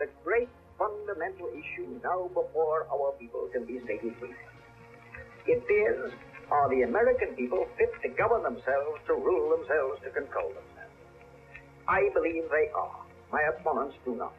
the great fundamental issue now before our people can be stated briefly. It is, are the American people fit to govern themselves, to rule themselves, to control themselves? I believe they are. My opponents do not.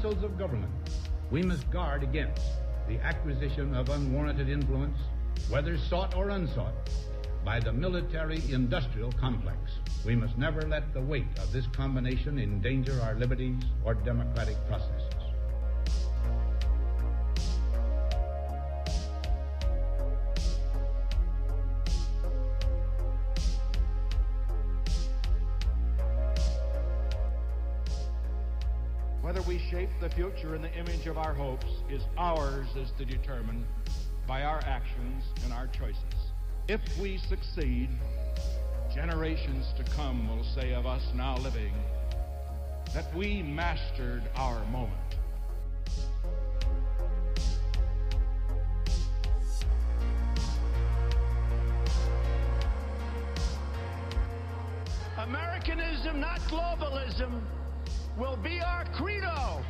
Councils of government, we must guard against the acquisition of unwarranted influence, whether sought or unsought, by the military industrial complex. We must never let the weight of this combination endanger our liberties or democratic processes. The future in the image of our hopes is ours is to determine by our actions and our choices. If we succeed, generations to come will say of us now living that we mastered our moment. Americanism, not globalism, will be our credo.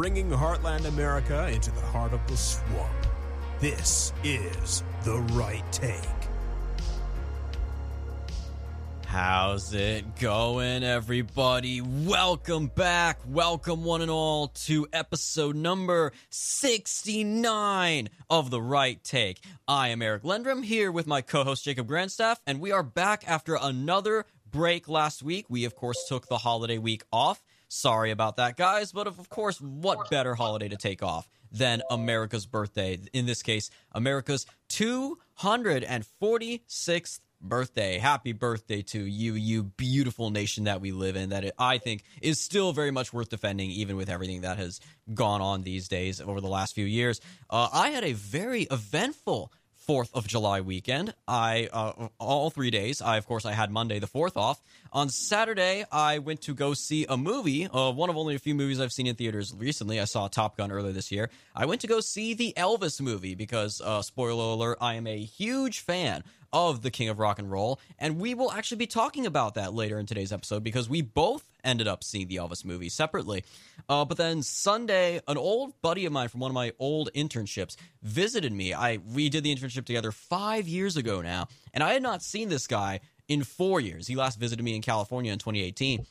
Bringing Heartland America into the heart of the swamp. This is The Right Take. How's it going, everybody? Welcome back. Welcome, one and all, to episode number 69 of The Right Take. I am Eric Lendrum here with my co host Jacob Grandstaff, and we are back after another break last week. We, of course, took the holiday week off. Sorry about that, guys, but of course, what better holiday to take off than America's birthday? In this case, America's 246th birthday. Happy birthday to you, you beautiful nation that we live in, that it, I think is still very much worth defending, even with everything that has gone on these days over the last few years. Uh, I had a very eventful Fourth of July weekend. I uh, all three days. I of course I had Monday the fourth off. On Saturday, I went to go see a movie. Uh, one of only a few movies I've seen in theaters recently. I saw Top Gun earlier this year. I went to go see the Elvis movie because, uh, spoiler alert, I am a huge fan of the King of Rock and Roll, and we will actually be talking about that later in today's episode because we both ended up seeing the Elvis movie separately. Uh, but then Sunday, an old buddy of mine from one of my old internships visited me. I we did the internship together five years ago now, and I had not seen this guy in four years. He last visited me in California in 2018.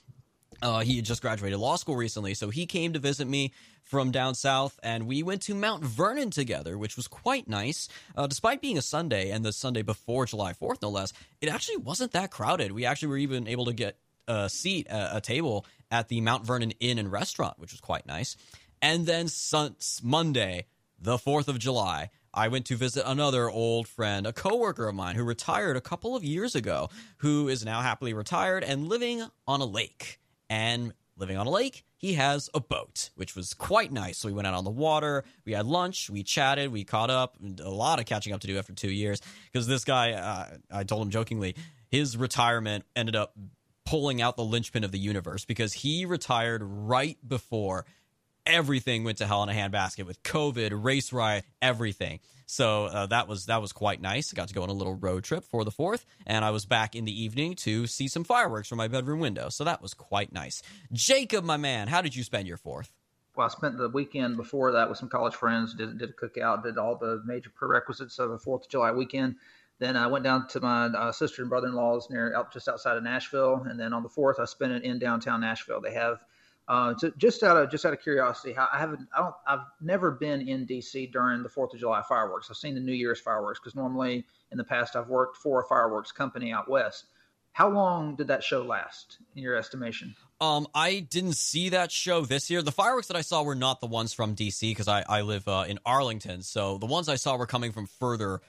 Uh, he had just graduated law school recently, so he came to visit me from down south, and we went to Mount Vernon together, which was quite nice. Uh, despite being a Sunday and the Sunday before July 4th, no less, it actually wasn't that crowded. We actually were even able to get a seat, a, a table at the Mount Vernon Inn and Restaurant, which was quite nice. And then since Monday, the 4th of July, I went to visit another old friend, a coworker of mine who retired a couple of years ago, who is now happily retired and living on a lake. And living on a lake, he has a boat, which was quite nice. So we went out on the water, we had lunch, we chatted, we caught up, a lot of catching up to do after two years. Because this guy, uh, I told him jokingly, his retirement ended up pulling out the linchpin of the universe because he retired right before everything went to hell in a handbasket with COVID, race riot, everything. So uh, that was that was quite nice. I got to go on a little road trip for the fourth, and I was back in the evening to see some fireworks from my bedroom window. So that was quite nice. Jacob, my man, how did you spend your fourth? well, I spent the weekend before that with some college friends. Did did a cookout. Did all the major prerequisites of a Fourth of July weekend. Then I went down to my uh, sister and brother-in-law's near out just outside of Nashville, and then on the fourth, I spent it in downtown Nashville. They have uh, just out of just out of curiosity, I haven't I don't I've never been in DC during the Fourth of July fireworks. I've seen the New Year's fireworks because normally in the past I've worked for a fireworks company out west. How long did that show last, in your estimation? Um, I didn't see that show this year. The fireworks that I saw were not the ones from DC because I, I live uh, in Arlington. So the ones I saw were coming from further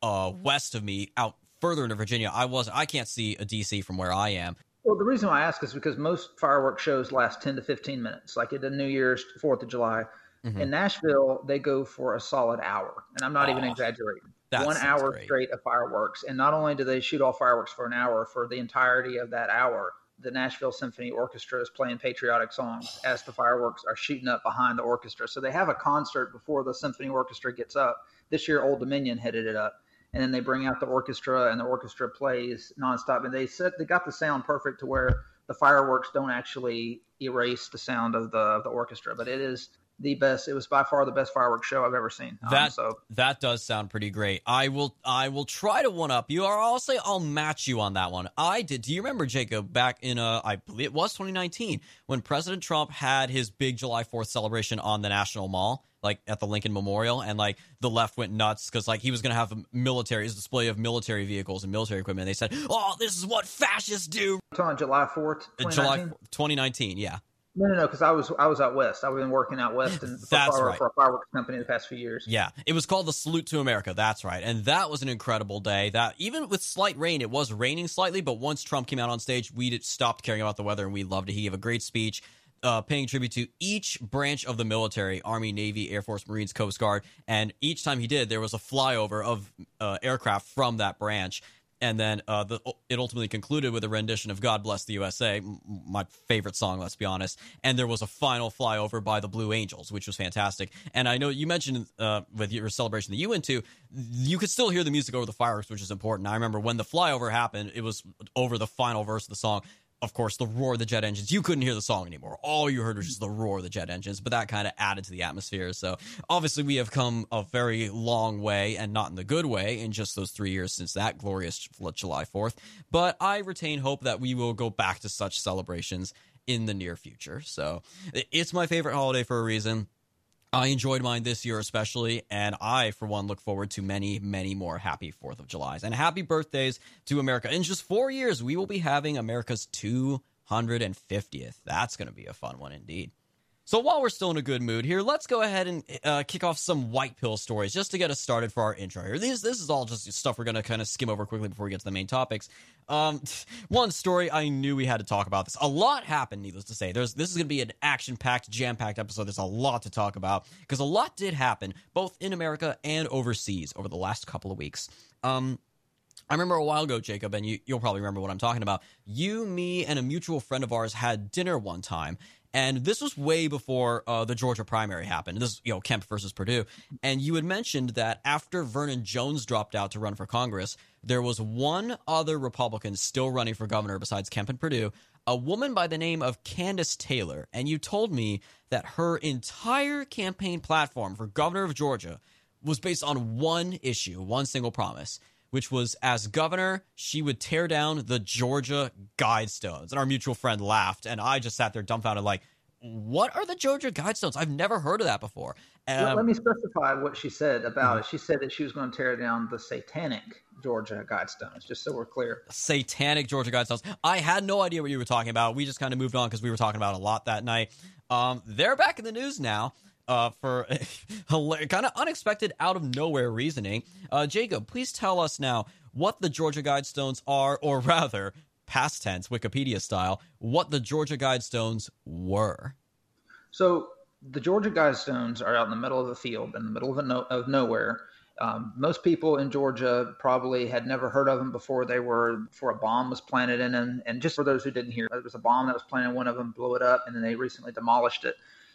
uh, west of me, out further into Virginia. I was I can't see a DC from where I am. Well, the reason why I ask is because most fireworks shows last 10 to 15 minutes, like at the New Year's, 4th of July. Mm-hmm. In Nashville, they go for a solid hour. And I'm not oh, even exaggerating. One hour great. straight of fireworks. And not only do they shoot all fireworks for an hour, for the entirety of that hour, the Nashville Symphony Orchestra is playing patriotic songs as the fireworks are shooting up behind the orchestra. So they have a concert before the symphony orchestra gets up. This year, Old Dominion headed it up and then they bring out the orchestra and the orchestra plays nonstop. And they said they got the sound perfect to where the fireworks don't actually erase the sound of the of the orchestra, but it is the best. It was by far the best fireworks show I've ever seen. Um, that so that does sound pretty great. I will I will try to one up you, or I'll say I'll match you on that one. I did. Do you remember Jacob back in uh I believe it was 2019 when President Trump had his big July 4th celebration on the National Mall? like at the Lincoln Memorial, and like the left went nuts because like he was gonna have a military his display of military vehicles and military equipment. They said, "Oh, this is what fascists do." on July fourth, July 2019, yeah. No, no, no, because I was I was out west. I've been working out west and for, That's right. for a fireworks company the past few years. Yeah, it was called the Salute to America. That's right, and that was an incredible day. That even with slight rain, it was raining slightly, but once Trump came out on stage, we stopped caring about the weather and we loved it. He gave a great speech uh, paying tribute to each branch of the military Army, Navy, Air Force, Marines, Coast Guard. And each time he did, there was a flyover of uh, aircraft from that branch. And then uh, the, it ultimately concluded with a rendition of God Bless the USA, my favorite song, let's be honest. And there was a final flyover by the Blue Angels, which was fantastic. And I know you mentioned uh, with your celebration that you went to, you could still hear the music over the fireworks, which is important. I remember when the flyover happened, it was over the final verse of the song of course, the roar of the jet engines. You couldn't hear the song anymore. All you heard was just the roar of the jet engines, but that kind of added to the atmosphere. So obviously, we have come a very long way, and not in the good way, in just those three years since that glorious July 4th. But I retain hope that we will go back to such celebrations in the near future. So it's my favorite holiday for a reason. I enjoyed mine this year especially, and I, for one, look forward to many, many more happy 4th of Julys and happy birthdays to America. In just four years, we will be having America's 250th. That's going to be a fun one indeed. So while we're still in a good mood here, let's go ahead and uh, kick off some white pill stories just to get us started for our intro here. This this is all just stuff we're going to kind of skim over quickly before we get to the main topics. Um, one story I knew we had to talk about this. A lot happened, needless to say. There's this is going to be an action packed, jam packed episode. There's a lot to talk about because a lot did happen both in America and overseas over the last couple of weeks. Um, I remember a while ago, Jacob, and you, will probably remember what I'm talking about. You, me, and a mutual friend of ours had dinner one time, and this was way before uh, the Georgia primary happened. This, you know, Kemp versus Perdue. And you had mentioned that after Vernon Jones dropped out to run for Congress, there was one other Republican still running for governor besides Kemp and Perdue, a woman by the name of Kandiss Taylor. And you told me that her entire campaign platform for governor of Georgia was based on one issue, one single promise which was as governor, she would tear down the Georgia Guidestones. And our mutual friend laughed, and I just sat there dumbfounded, like, what are the Georgia Guidestones? I've never heard of that before. Um, let me specify what she said about mm-hmm. it. She said that she was going to tear down the satanic Georgia Guidestones, just so we're clear. Satanic Georgia Guidestones. I had no idea what you were talking about. We just kind of moved on because we were talking about a lot that night. Um, they're back in the news now uh, for kind of unexpected, out of nowhere reasoning. Uh, Jacob, please tell us now what the Georgia Guidestones are, or rather, past tense, Wikipedia style, what the Georgia Guidestones were. So the Georgia Guidestones are out in the middle of the field, in the middle of, no- of nowhere. Um, most people in Georgia probably had never heard of them before they were before a bomb was planted in them. And just for those who didn't hear, there was a bomb that was planted. One of them blew it up, and then they recently demolished it.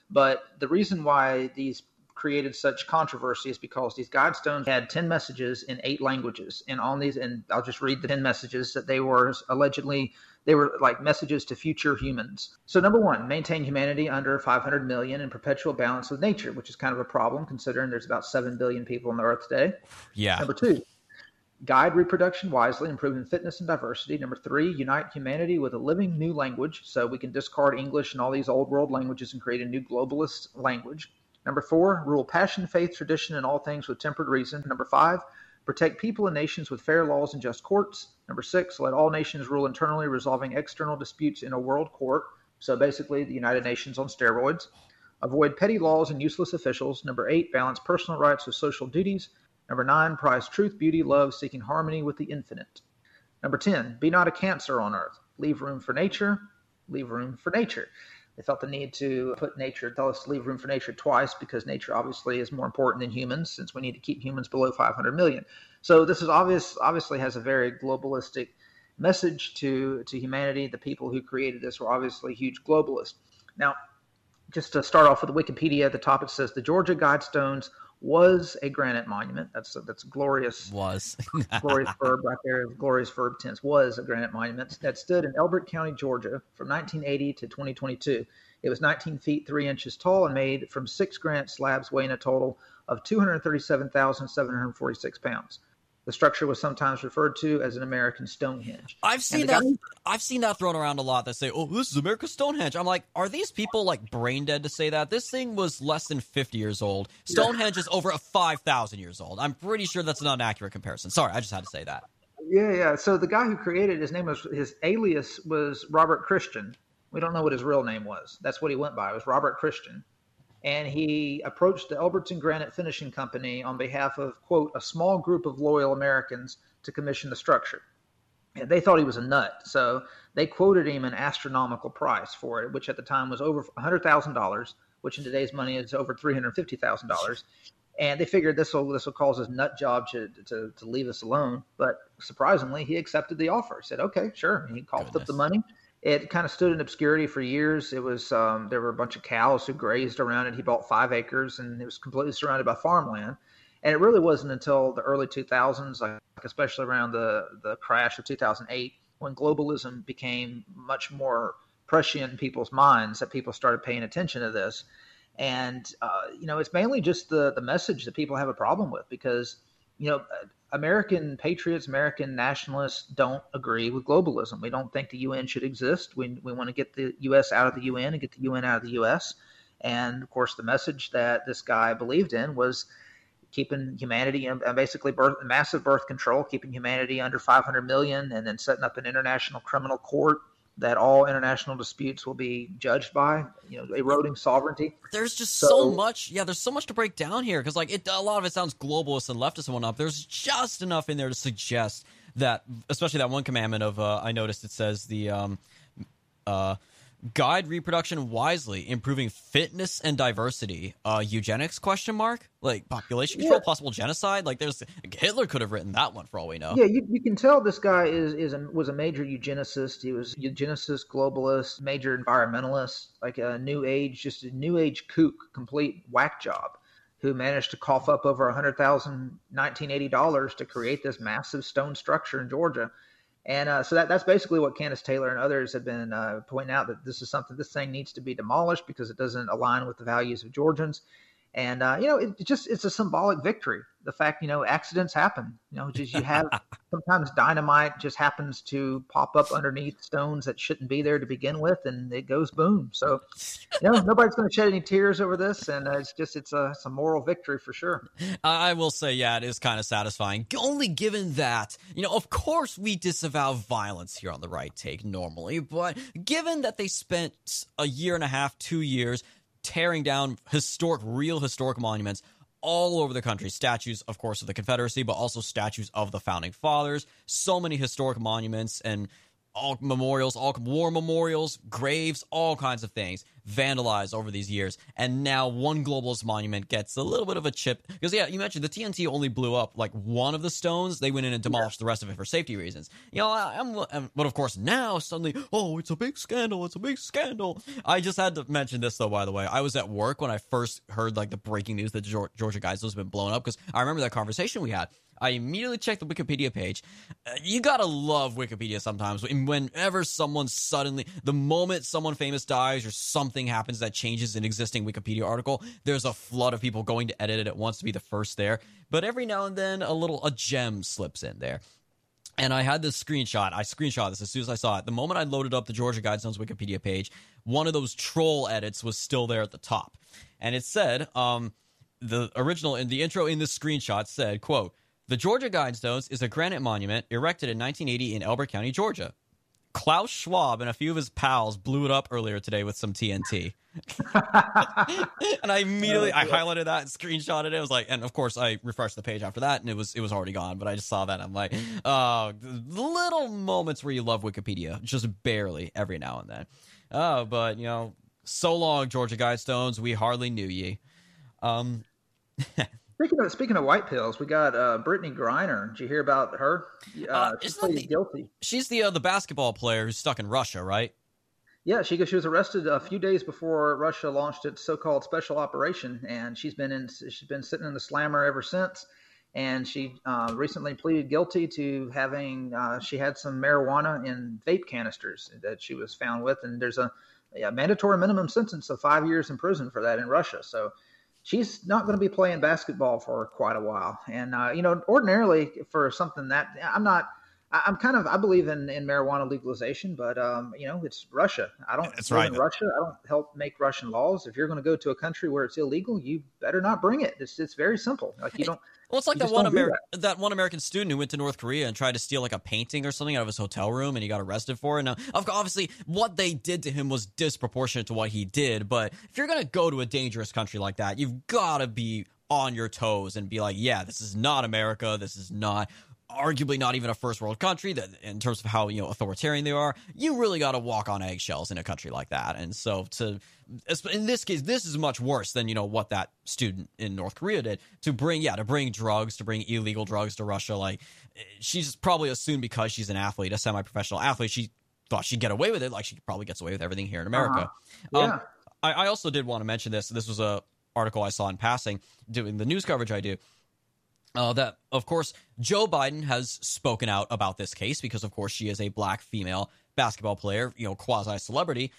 But the reason why these created such controversy is because these guide stones had 10 messages in eight languages. And on these, and I'll just read the 10 messages that they were allegedly, they were like messages to future humans. So, number one, maintain humanity under 500 million in perpetual balance with nature, which is kind of a problem considering there's about 7 billion people on the earth today. Yeah. Number two, guide reproduction wisely, improving fitness and diversity. Number three, unite humanity with a living new language so we can discard English and all these old world languages and create a new globalist language. Number four, rule passion, faith, tradition, and all things with tempered reason. Number five, protect people and nations with fair laws and just courts. Number six, let all nations rule internally, resolving external disputes in a world court. So basically, the United Nations on steroids. Avoid petty laws and useless officials. Number eight, balance personal rights with social duties. Number nine, prize truth, beauty, love, seeking harmony with the infinite. Number 10, be not a cancer on earth. Leave room for nature. Leave room for nature. They felt the need to put nature, tell us to leave room for nature twice because nature obviously is more important than humans since we need to keep humans below 500 million. So this is obvious, obviously has a very globalistic message to, to humanity. The people who created this were obviously huge globalists. Now, just to start off with Wikipedia, at the top it says the Georgia Guidestones was a granite monument. That's that's glorious. Was glorious verb right there. Glorious verb tense was a granite monument that stood in Elbert County, Georgia, from 1980 to 2022. It was 19 feet 3 inches tall and made from six granite slabs weighing a total of 237,746 pounds. The structure was sometimes referred to as an American Stonehenge. I've seen that. Guy, I've seen that thrown around a lot. That say, "Oh, this is America Stonehenge." I'm like, are these people like brain dead to say that? This thing was less than 50 years old. Stonehenge yeah. is over 5,000 years old. I'm pretty sure that's not an accurate comparison. Sorry, I just had to say that. Yeah, yeah. So the guy who created his name was his alias was Robert Christian. We don't know what his real name was. That's what he went by. It was Robert Christian and he approached the Elberton Granite Finishing Company on behalf of, quote, a small group of loyal Americans to commission the structure. And they thought he was a nut, so they quoted him an astronomical price for it, which at the time was over $100,000, which in today's money is over $350,000. And they figured this will this will cause his nut job to, to, to leave us alone. But surprisingly, he accepted the offer. Said, "Okay, sure." And he coughed Goodness. up the money it kind of stood in obscurity for years. It was um, there were a bunch of cows who grazed around it. He bought five acres, and it was completely surrounded by farmland. And it really wasn't until the early 2000s, like especially around the the crash of 2008, when globalism became much more prescient in people's minds, that people started paying attention to this. And uh, you know, it's mainly just the the message that people have a problem with because you know American patriots, American nationalists don't agree with globalism. We don't think the UN should exist. We, we want to get the US out of the UN and get the UN out of the US. And of course, the message that this guy believed in was keeping humanity, uh, basically birth, massive birth control, keeping humanity under 500 million, and then setting up an international criminal court that all international disputes will be judged by, you know, eroding sovereignty. There's just so, so much, yeah. There's so much to break down here because, like, it a lot of it sounds globalist and leftist and whatnot. There's just enough in there to suggest that, especially that one commandment of, uh, I noticed it says the, um, uh, guide reproduction wisely, improving fitness and diversity. Uh, eugenics? Question mark. Like population control, yeah. possible genocide. Like there's Hitler could have written that one for all we know. Yeah, you, you can tell this guy is is a, was a major eugenicist. He was eugenicist, globalist, major environmentalist, like a new age, just a new age kook, complete whack job. Who managed to cough up over a hundred thousand 1980 dollars to create this massive stone structure in Georgia and uh, so that, that's basically what Kandiss Taylor and others have been uh, pointing out that this is something, this thing needs to be demolished because it doesn't align with the values of Georgians. And, uh, you know, it, it just, it's a symbolic victory the fact you know accidents happen you know just you have sometimes dynamite just happens to pop up underneath stones that shouldn't be there to begin with and it goes boom. So you know nobody's going to shed any tears over this and uh, it's just it's a, it's a moral victory for sure. I will say yeah it is kind of satisfying. Only given that you know of course we disavow violence here on the right take normally but given that they spent a year and a half two years tearing down historic real historic monuments all over the country. Statues, of course, of the Confederacy, but also statues of the founding fathers. So many historic monuments and all memorials, all war memorials, graves, all kinds of things vandalized over these years. And now one globalist monument gets a little bit of a chip because yeah, you mentioned the TNT only blew up like one of the stones. They went in and demolished yeah. the rest of it for safety reasons. You know, I, am I'm, but of course now suddenly, oh, it's a big scandal. It's a big scandal. I just had to mention this though. By the way, I was at work when I first heard like the breaking news that Georgia Guidestones has been blown up because I remember that conversation we had. I immediately checked the Wikipedia page. Uh, you gotta love Wikipedia sometimes. Whenever someone suddenly, the moment someone famous dies or something happens that changes an existing Wikipedia article, there's a flood of people going to edit it at once to be the first there. But every now and then, a little a gem slips in there. And I had this screenshot. I screenshot this as soon as I saw it. The moment I loaded up the Georgia Guidestones Wikipedia page, one of those troll edits was still there at the top, and it said, um, the original in the intro in this screenshot said, "quote." The Georgia Guidestones is a granite monument erected in 1980 in Elbert County, Georgia. Klaus Schwab and a few of his pals blew it up earlier today with some TNT. and I immediately I highlighted that and screenshotted it. I was like, and of course I refreshed the page after that and it was it was already gone. But I just saw that. I'm like, oh, little moments where you love Wikipedia, just barely every now and then. Oh, but you know, so long, Georgia Guidestones. We hardly knew ye. Um, Speaking of speaking of white pills, we got uh, Brittney Griner. Did you hear about her? Uh, uh, she's the, guilty. She's the uh, the basketball player who's stuck in Russia, right? Yeah, she she was arrested a few days before Russia launched its so-called special operation, and she's been in she's been sitting in the slammer ever since. And she uh, recently pleaded guilty to having uh, she had some marijuana in vape canisters that she was found with, and there's a, a mandatory minimum sentence of five years in prison for that in Russia. So she's not going to be playing basketball for quite a while. And uh, you know, ordinarily for something that I'm not. I'm kind of I believe in, in marijuana legalization, but um, you know it's Russia. I don't That's right. in Russia. I don't help make Russian laws. If you're going to go to a country where it's illegal, you better not bring it. It's it's very simple. Like you don't. Well, it's like that one American that. that. one American student who went to North Korea and tried to steal like a painting or something out of his hotel room, and he got arrested for it. Now, obviously, what they did to him was disproportionate to what he did. But if you're gonna go to a dangerous country like that, you've got to be on your toes and be like, yeah, this is not America. This is not arguably not even a first world country that in terms of how you know authoritarian they are you really got to walk on eggshells in a country like that. And so to in this case this is much worse than you know what that student in north korea did to bring yeah to bring drugs to bring illegal drugs to russia. Like she's probably assumed because she's an athlete a semi-professional athlete she thought she'd get away with it. Like she probably gets away with everything here in america. Uh-huh. yeah. Um, I, I also did want to mention this. This was a article i saw in passing doing the news coverage i do uh, that, of course, Joe Biden has spoken out about this case because, of course, she is a black female basketball player, you know, quasi celebrity.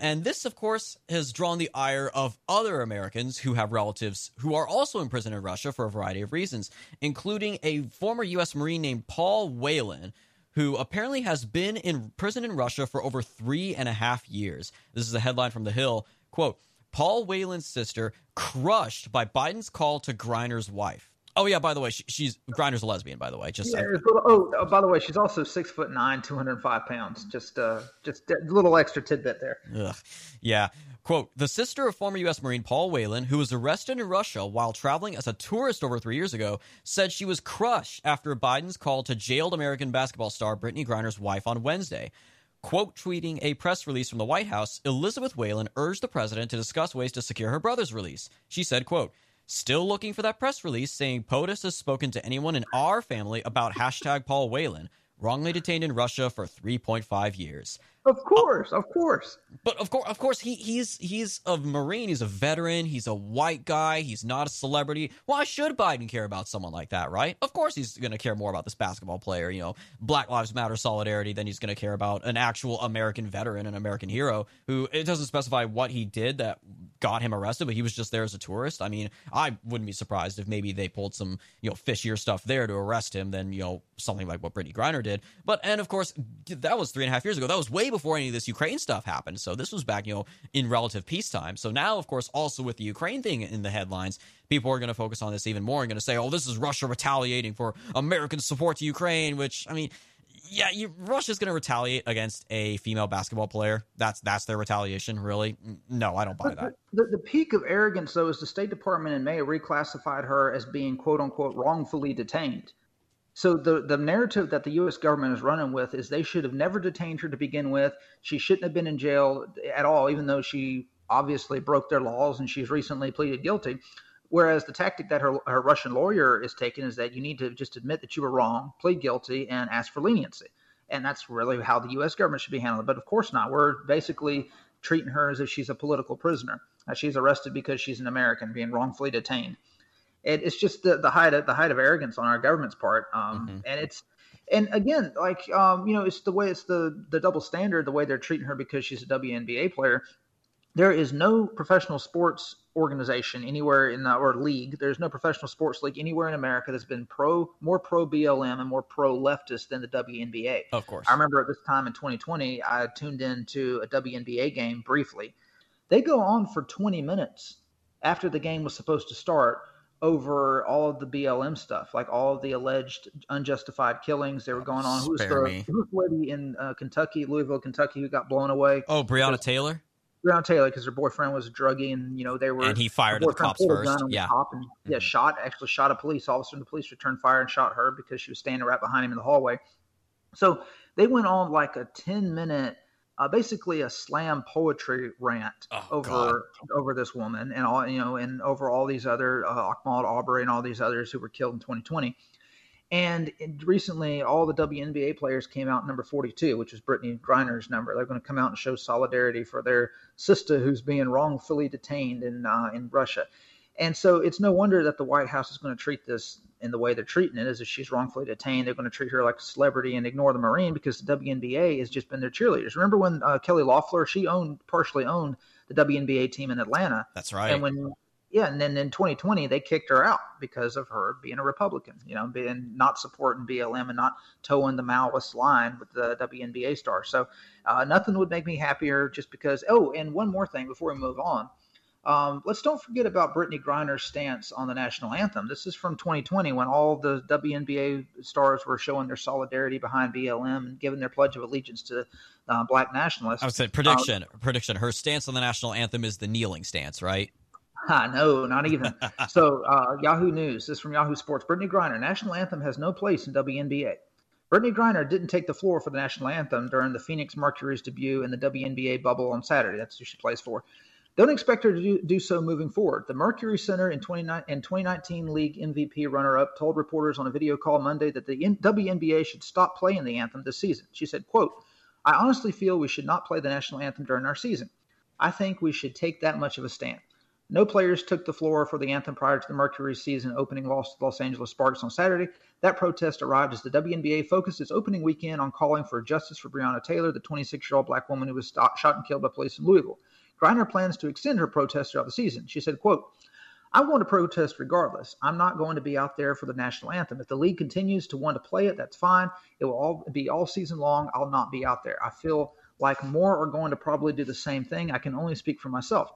And this, of course, has drawn the ire of other Americans who have relatives who are also in prison in Russia for a variety of reasons, including a former U.S. Marine named Paul Whelan, who apparently has been in prison in Russia for over three and a half years. This is a headline from The Hill. Quote, Paul Whelan's sister crushed by Biden's call to Griner's wife. Oh yeah, by the way, she, she's Griner's a lesbian. By the way, just yeah, little, oh, oh, by the way, she's also six foot nine, two hundred five pounds. Just uh, just a little extra tidbit there. Ugh. Yeah. Quote: The sister of former U.S. Marine Paul Whelan, who was arrested in Russia while traveling as a tourist over three years ago, said she was crushed after Biden's call to jailed American basketball star Brittney Griner's wife on Wednesday. Quote tweeting a press release from the White House, Elizabeth Whelan urged the president to discuss ways to secure her brother's release. She said, quote, Still looking for that press release saying POTUS has spoken to anyone in our family about hashtag Paul Whelan, wrongly detained in Russia for 3.5 years. Of oh. course, of course. But of course, of course, he he's he's a marine. He's a veteran. He's a white guy. He's not a celebrity. Why should Biden care about someone like that? Right? Of course, he's going to care more about this basketball player. You know, Black Lives Matter solidarity than he's going to care about an actual American veteran, an American hero who it doesn't specify what he did that got him arrested, but he was just there as a tourist. I mean, I wouldn't be surprised if maybe they pulled some you know fishier stuff there to arrest him than you know something like what Brittney Griner did. But and of course, that was three and a half years ago. That was way before any of this Ukraine stuff happened. So this was back, you know, in relative peacetime. So now, of course, also with the Ukraine thing in the headlines, people are going to focus on this even more and going to say, oh, this is Russia retaliating for American support to Ukraine, which, I mean, yeah, you, Russia's going to retaliate against a female basketball player. That's that's their retaliation, really. No, I don't buy that. The, the, the, peak of arrogance, though, is the State Department in May reclassified her as being "quote unquote" wrongfully detained. So the the narrative that the U.S. government is running with is they should have never detained her to begin with. She shouldn't have been in jail at all, even though she obviously broke their laws and she's recently pleaded guilty. Whereas the tactic that her, her Russian lawyer is taking is that you need to just admit that you were wrong, plead guilty, and ask for leniency. And that's really how the U.S. government should be handling it. But of course not. We're basically treating her as if she's a political prisoner. Now, she's arrested because she's an American being wrongfully detained. It, it's just the, the height of the height of arrogance on our government's part. Um, mm-hmm. And it's and again, like um, you know, it's the way it's the the double standard, the way they're treating her because she's a WNBA player. There is no professional sports organization anywhere in the or league. There's no professional sports league anywhere in America that's been pro more pro BLM and more pro leftist than the WNBA. Of course. I remember at this time in 2020, I tuned into a WNBA game briefly. They go on for 20 minutes after the game was supposed to start over all of the BLM stuff, like all of the alleged unjustified killings that were going on. Who's the, who's the lady in uh, Kentucky, Louisville, Kentucky, who got blown away? Oh, Breonna Taylor. Breonna Taylor because her boyfriend was a druggie, and you know they were. And he fired at the cops first. Yeah, cop and, mm-hmm. yeah, shot actually shot a police officer, and the police returned fire and shot her because she was standing right behind him in the hallway. So they went on like a ten minute, uh, basically a slam poetry rant oh, over God. over this woman and all you know, and over all these other uh, Arbery and all these others who were killed in 2020. And recently, all the WNBA players came out number 42, which is Brittney Griner's number. They're going to come out and show solidarity for their sister who's being wrongfully detained in uh, in Russia. And so it's no wonder that the White House is going to treat this in the way they're treating it, as if she's wrongfully detained. They're going to treat her like a celebrity and ignore the Marine because the WNBA has just been their cheerleaders. Remember when uh, Kelly Loeffler, she owned partially owned the WNBA team in Atlanta. That's right. And when yeah, and then in 2020 they kicked her out because of her being a Republican, you know, being not supporting BLM and not toeing the Maoist line with the WNBA star. So uh, nothing would make me happier just because. Oh, and one more thing before we move on. Um, let's don't forget about Brittney Griner's stance on the national anthem. This is from 2020 when all the WNBA stars were showing their solidarity behind BLM and giving their pledge of allegiance to uh, black nationalists. I would say prediction. Um, prediction. Her stance on the national anthem is the kneeling stance, right? no, not even. so, uh, Yahoo News. This is from Yahoo Sports. Brittney Griner. National anthem has no place in WNBA. Brittney Griner didn't take the floor for the national anthem during the Phoenix Mercury's debut in the WNBA bubble on Saturday. That's who she plays for. Don't expect her to do, do so moving forward. The Mercury Center in, 29, in 2019 league MVP runner-up told reporters on a video call Monday that the WNBA should stop playing the anthem this season. She said, quote, I honestly feel we should not play the national anthem during our season. I think we should take that much of a stand. No players took the floor for the anthem prior to the Mercury season opening loss to Los Angeles Sparks on Saturday. That protest arrived as the WNBA focused its opening weekend on calling for justice for Breonna Taylor, the 26 year old black woman who was shot and killed by police in Louisville. Griner plans to extend her protest throughout the season. She said, quote, I'm going to protest regardless. I'm not going to be out there for the national anthem. If the league continues to want to play it, that's fine. It will all be all season long. I'll not be out there. I feel like more are going to probably do the same thing. I can only speak for myself.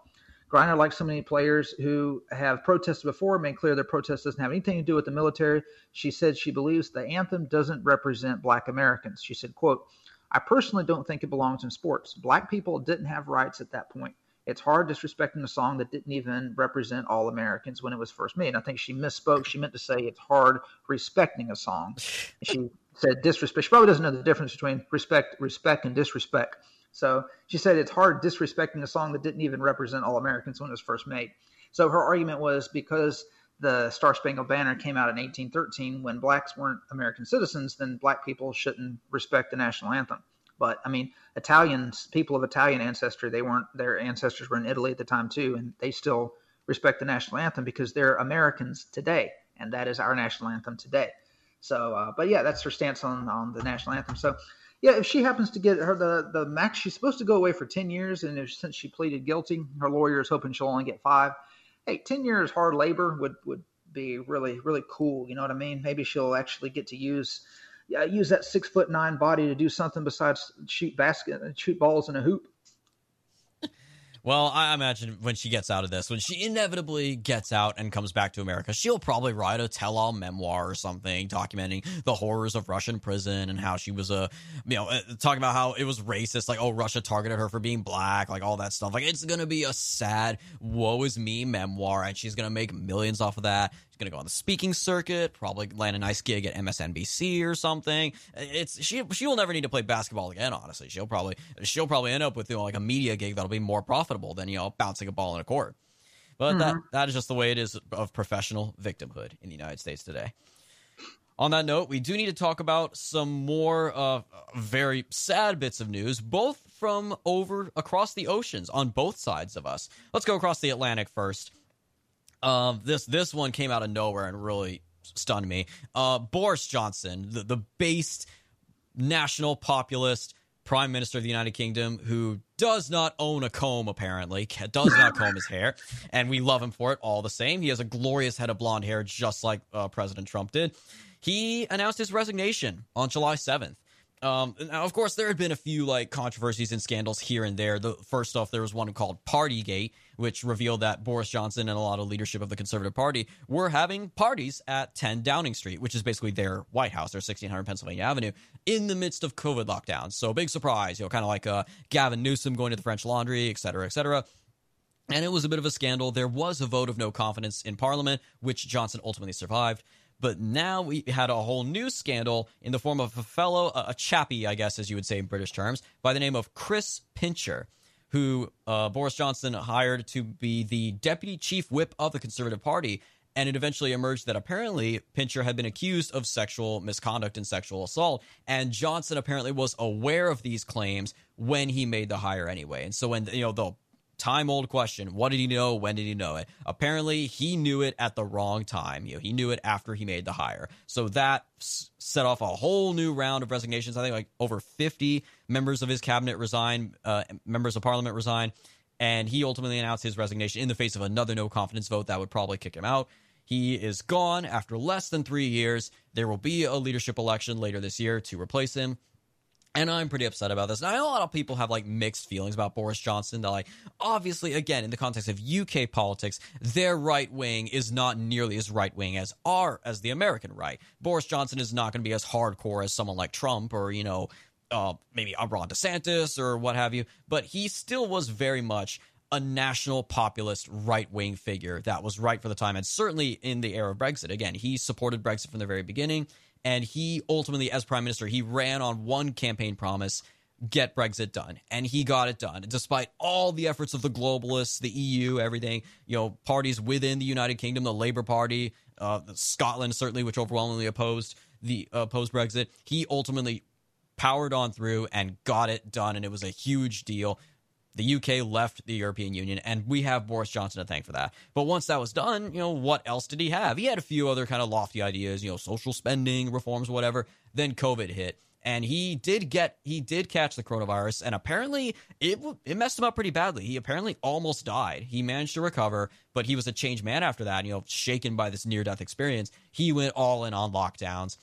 Griner, like so many players who have protested before, made clear their protest doesn't have anything to do with the military. She said she believes the anthem doesn't represent black Americans. She said, quote, I personally don't think it belongs in sports. Black people didn't have rights at that point. It's hard disrespecting a song that didn't even represent all Americans when it was first made. And I think she misspoke. She meant to say it's hard respecting a song. She said disrespect. She probably doesn't know the difference between respect, respect, and disrespect. So she said it's hard disrespecting a song that didn't even represent all Americans when it was first made. So her argument was because the Star Spangled Banner came out in 1813 when blacks weren't American citizens, then black people shouldn't respect the national anthem. But I mean, Italians, people of Italian ancestry, they weren't their ancestors were in Italy at the time too, and they still respect the national anthem because they're Americans today, and that is our national anthem today. So, uh, but yeah, that's her stance on on the national anthem. So yeah, if she happens to get her the the max, she's supposed to go away for ten years, and if, since she pleaded guilty, her lawyer is hoping she'll only get five. Hey, ten years hard labor would would be really really cool. You know what I mean? Maybe she'll actually get to use yeah, use that six foot nine body to do something besides shoot basket shoot balls in a hoop. Well, I imagine when she gets out of this, when she inevitably gets out and comes back to America, she'll probably write a tell all memoir or something documenting the horrors of Russian prison and how she was a, you know, uh, talking about how it was racist, like, oh, Russia targeted her for being black, like all that stuff. Like, it's to be a sad, woe is me memoir, and she's to make millions off of that going to go on the speaking circuit, probably land a nice gig at MSNBC or something. It's she she will never need to play basketball again. Honestly, she'll probably she'll probably end up with you know, like a media gig that'll be more profitable than you know bouncing a ball in a court. But that that is just the way it is of professional victimhood in the United States today. On that note, we do need to talk about some more uh, very sad bits of news, both from over across the oceans on both sides of us. Let's go across the Atlantic first. Uh, this this one came out of nowhere and really stunned me. Uh, Boris Johnson, the, the based national populist prime minister of the United Kingdom, who does not own a comb, apparently, does not comb his hair, and we love him for it all the same. He has a glorious head of blonde hair, just like uh, President Trump did. He announced his resignation on July 7th. Um, now, of course, there had been a few like controversies and scandals here and there. The first off, there was one called Partygate, which revealed that Boris Johnson and a lot of leadership of the Conservative Party were having parties at 10 Downing Street, which is basically their White House, their 1600 Pennsylvania Avenue, in the midst of COVID lockdowns. So big surprise, you know, kind of like uh, Gavin Newsom going to the French Laundry, et cetera, et cetera. And it was a bit of a scandal. There was a vote of no confidence in Parliament, which Johnson ultimately survived. But now we had a whole new scandal in the form of a fellow, a chappie, I guess, as you would say in British terms, by the name of Chris Pincher, who uh, Boris Johnson hired to be the deputy chief whip of the Conservative Party. And it eventually emerged that apparently Pincher had been accused of sexual misconduct and sexual assault. And Johnson apparently was aware of these claims when he made the hire anyway. And so when, you know, the time old question. What did he know? When did he know it? Apparently he knew it at the wrong time. You know he knew it after he made the hire. So that set off a whole new round of resignations. I think like over 50 members of his cabinet resign uh, members of parliament resign and he ultimately announced his resignation in the face of another no confidence vote that would probably kick him out. He is gone after less than three years. There will be a leadership election later this year to replace him and I'm pretty upset about this. And I know a lot of people have like mixed feelings about Boris Johnson. They're like, obviously, again, in the context of UK politics, their right wing is not nearly as right wing as our as the American right. Boris Johnson is not going to be as hardcore as someone like Trump or you know, uh, maybe a Ron DeSantis or what have you. But he still was very much a national populist right wing figure that was right for the time, and certainly in the era of Brexit. Again, he supported Brexit from the very beginning and he ultimately as prime minister he ran on one campaign promise get brexit done. And he got it done despite all the efforts of the globalists the eu everything. You know parties within the united kingdom the labour party uh, scotland certainly which overwhelmingly opposed the uh, opposed brexit he ultimately powered on through and got it done and it was a huge deal the UK left the European Union, and we have Boris Johnson to thank for that. But once that was done, you know, what else did he have? He had a few other kind of lofty ideas, you know, social spending, reforms, whatever. Then COVID hit, and he did get he did catch the coronavirus, and apparently it it messed him up pretty badly. He apparently almost died. He managed to recover, but he was a changed man after that. You know, shaken by this near death experience, he went all in on lockdowns,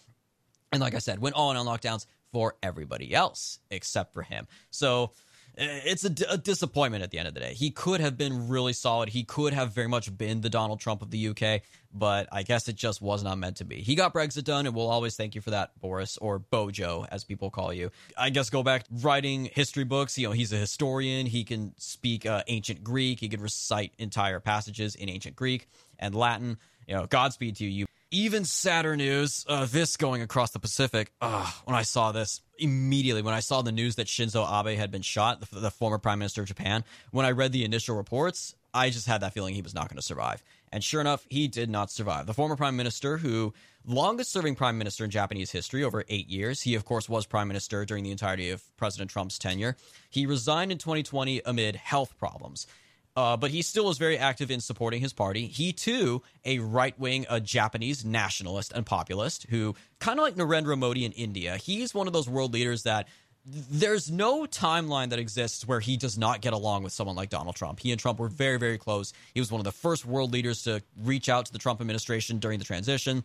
and like I said, went all in on lockdowns for everybody else except for him. So it's a, a, disappointment at the end of the day. He could have been really solid. He could have very much been the Donald Trump of the UK, but I guess it just was not meant to be. He got Brexit done, and we'll always thank you for that, Boris, or Bojo, as people call you. I guess go back writing history books. You know, he's a historian. He can speak uh, ancient Greek. He can recite entire passages in ancient Greek and Latin. You know, Godspeed to you. Even sadder news uh, this going across the Pacific. Uh, when I saw this, immediately, when I saw the news that Shinzo Abe had been shot, the, the, former prime minister of Japan, when I read the initial reports, I just had that feeling he was not going to survive. And sure enough, he did not survive. The former prime minister, who longest serving prime minister in Japanese history, over eight years, he, of course, was prime minister during the entirety of President Trump's tenure. He resigned in 2020 amid health problems. Uh, but he still is very active in supporting his party. He too, a right wing, a Japanese nationalist and populist who, kind of like Narendra Modi in India, he's one of those world leaders that there's no timeline that exists where he does not get along with someone like Donald Trump. He and Trump were very, very close. He was one of the first world leaders to reach out to the Trump administration during the transition.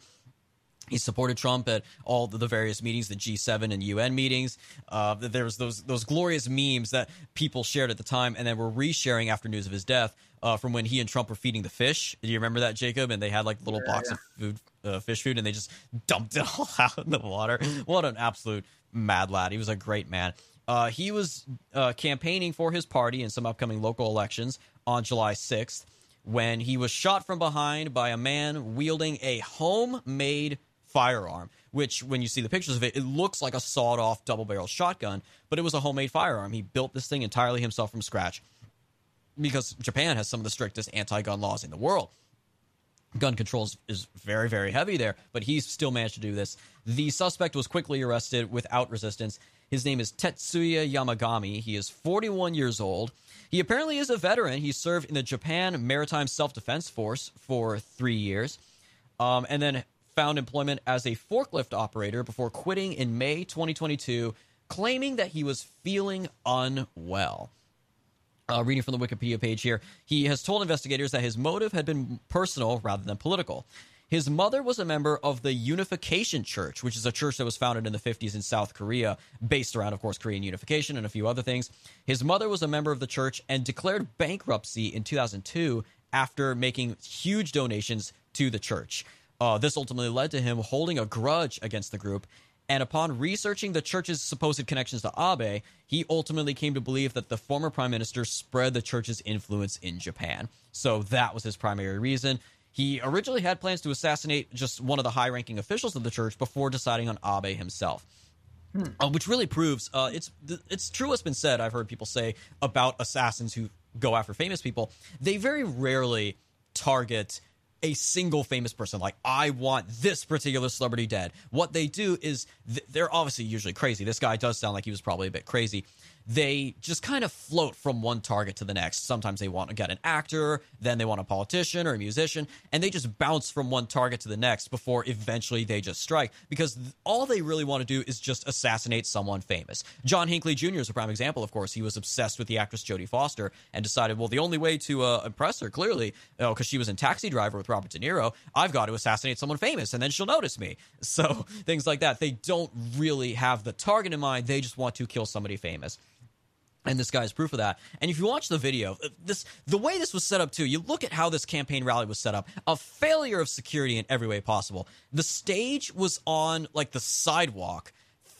He supported Trump at all the various meetings, the G7 and UN meetings. Uh, there was those those glorious memes that people shared at the time, and then were resharing after news of his death uh, from when he and Trump were feeding the fish. Do you remember that, Jacob? And they had like a little yeah, box yeah. of food, uh, fish food, and they just dumped it all out in the water. What an absolute mad lad! He was a great man. Uh, he was uh, campaigning for his party in some upcoming local elections on July 6th when he was shot from behind by a man wielding a homemade firearm, which, when you see the pictures of it, it looks like a sawed off double barrel shotgun, but it was a homemade firearm. He built this thing entirely himself from scratch because Japan has some of the strictest anti gun laws in the world. Gun control is very, very heavy there, but he still managed to do this. The suspect was quickly arrested without resistance. His name is Tetsuya Yamagami. He is 41 years old. He apparently is a veteran. He served in the Japan Maritime Self Defense Force for three years, um, and then found employment as a forklift operator before quitting in May 2022, claiming that he was feeling unwell. Uh, reading from the Wikipedia page here, he has told investigators that his motive had been personal rather than political. His mother was a member of the Unification Church, which is a church that was founded in the 50s in South Korea, based around, of course, Korean unification and a few other things. His mother was a member of the church and declared bankruptcy in 2002 after making huge donations to the church. Uh, this ultimately led to him holding a grudge against the group. And upon researching the church's supposed connections to Abe, he ultimately came to believe that the former prime minister spread the church's influence in Japan. So that was his primary reason. He originally had plans to assassinate just one of the high ranking officials of the church before deciding on Abe himself. Hmm. Uh, which really proves uh, it's it's true what's been said. I've heard people say about assassins who go after famous people. They very rarely target a single famous person. Like I want this particular celebrity dead. What they do is th- they're obviously usually crazy. This guy does sound like he was probably a bit crazy they just kind of float from one target to the next. Sometimes they want to get an actor, then they want a politician or a musician, and they just bounce from one target to the next before eventually they just strike because all they really want to do is just assassinate someone famous. John Hinckley Jr. is a prime example, of course. He was obsessed with the actress Jodie Foster and decided, well, the only way to uh, impress her, clearly, because oh, she was in Taxi Driver with Robert De Niro, I've got to assassinate someone famous and then she'll notice me. So things like that. They don't really have the target in mind, they just want to kill somebody famous and this guy's proof of that. And if you watch the video, uh, this the way this was set up too, you look at how this campaign rally was set up, a failure of security in every way possible. The stage was on like the sidewalk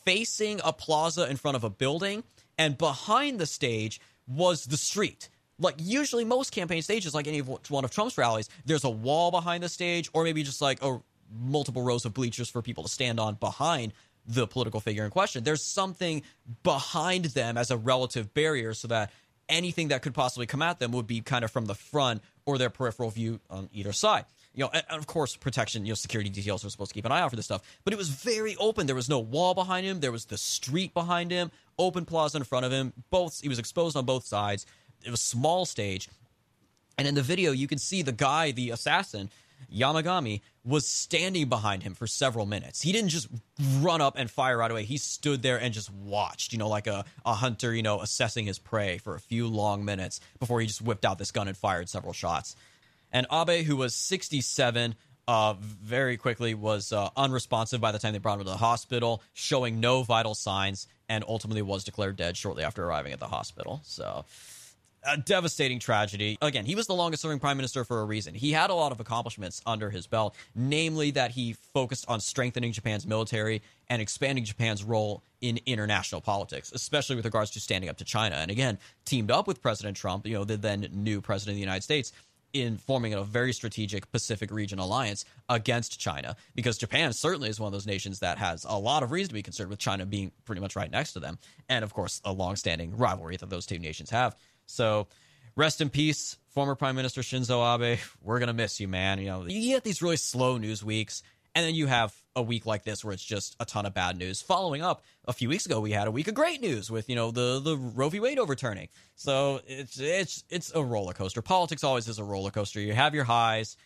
facing a plaza in front of a building, and behind the stage was the street. Like usually most campaign stages, like any of one of Trump's rallies, there's a wall behind the stage, or maybe just like a multiple rows of bleachers for people to stand on behind the political figure in question. There's something behind them as a relative barrier so that anything that could possibly come at them would be kind of from the front or their peripheral view on either side. You know, and of course, protection, you know, security details are supposed to keep an eye out for this stuff. But it was very open. There was no wall behind him. There was the street behind him, open plaza in front of him. Both he was exposed on both sides. It was a small stage. And in the video, you can see the guy, the assassin, Yamagami was standing behind him for several minutes. He didn't just run up and fire right away. He stood there and just watched, you know, like a, a hunter, you know, assessing his prey for a few long minutes before he just whipped out this gun and fired several shots. And Abe, who was 67, uh, very quickly was uh, unresponsive by the time they brought him to the hospital, showing no vital signs, and ultimately was declared dead shortly after arriving at the hospital. So a devastating tragedy. Again, he was the longest serving prime minister for a reason. He had a lot of accomplishments under his belt, namely that he focused on strengthening Japan's military and expanding Japan's role in international politics, especially with regards to standing up to China. And again, teamed up with President Trump, you know, the then new president of the United States, in forming a very strategic Pacific region alliance against China, because Japan certainly is one of those nations that has a lot of reason to be concerned with China being pretty much right next to them, and of course, a long-standing rivalry that those two nations have. So rest in peace, former Prime Minister Shinzo Abe. We're gonna miss you, man. You know, you get these really slow news weeks, and then you have a week like this where it's just a ton of bad news. Following up, a few weeks ago we had a week of great news with you know the the Roe v. Wade overturning. So it's it's it's a roller coaster. Politics always is a roller coaster. You have your highs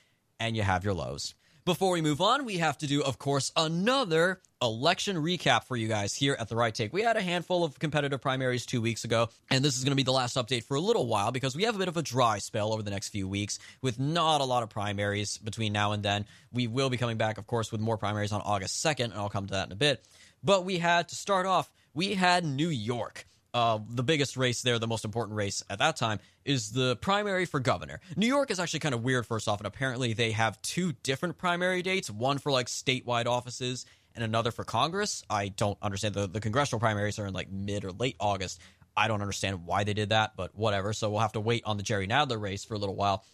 and you have your lows. Before we move on, we have to do, of course, another election recap for you guys here at the Right Take. We had a handful of competitive primaries two weeks ago, and this is going to be the last update for a little while because we have a bit of a dry spell over the next few weeks with not a lot of primaries between now and then. We will be coming back, of course, with more primaries on August 2nd, and I'll come to that in a bit. But we had to start off, we had New York. Uh, the biggest race there, the most important race at that time, is the primary for governor. New York is actually kind of weird, first off, and apparently they have two different primary dates one for like statewide offices and another for Congress. I don't understand. The, the congressional primaries are in like mid or late August. I don't understand why they did that, but whatever. So we'll have to wait on the Jerry Nadler race for a little while.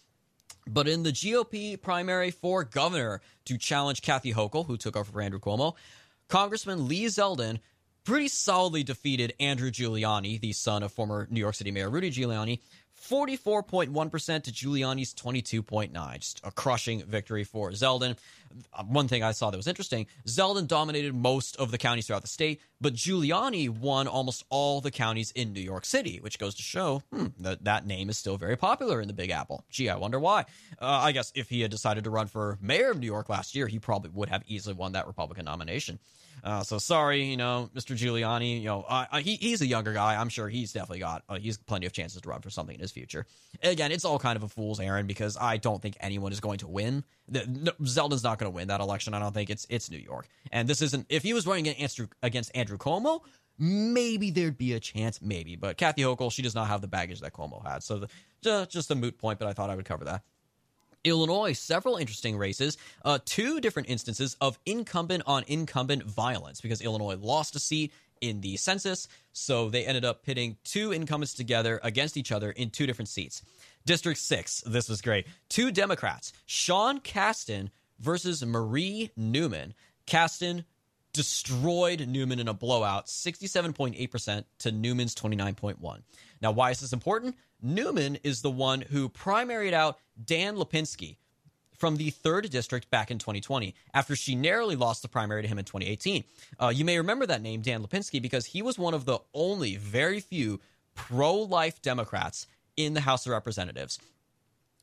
But in the GOP primary for governor to challenge Kathy Hochul, who took over for Andrew Cuomo, Congressman Lee Zeldin pretty solidly defeated Andrew Giuliani, the son of former New York City Mayor Rudy Giuliani, 44.1% to Giuliani's 22.9. Just a crushing victory for Zeldin. One thing I saw that was interesting, Zeldin dominated most of the counties throughout the state, but Giuliani won almost all the counties in New York City, which goes to show hmm, that that name is still very popular in the Big Apple. Gee, I wonder why. Uh, I guess if he had decided to run for mayor of New York last year, he probably would have easily won that Republican nomination. Uh, so sorry, you know, Mr. Giuliani. You know, uh, he, he's a younger guy. I'm sure he's definitely got uh, he's plenty of chances to run for something in his future. Again, it's all kind of a fool's errand because I don't think anyone is going to win. The, no, Zeldin's not going to win that election. I don't think it's it's New York, and this isn't. If he was running against against Andrew Cuomo, maybe there'd be a chance, maybe. But Kathy Hochul, she does not have the baggage that Cuomo had, so the, just, a moot point. But I thought I would cover that. Illinois, several interesting races, uh, two different instances of incumbent on incumbent violence because Illinois lost a seat in the census, so they ended up pitting two incumbents together against each other in two different seats. District 6, this was great. Two Democrats, Sean Casten versus Marie Newman. Casten destroyed Newman in a blowout, 67.8% to Newman's 29.1. Now, why is this important? Newman is the one who primaried out Dan Lipinski from the third district back in 2020 after she narrowly lost the primary to him in 2018. Uh, you may remember that name, Dan Lipinski, because he was one of the only very few pro life Democrats in the House of Representatives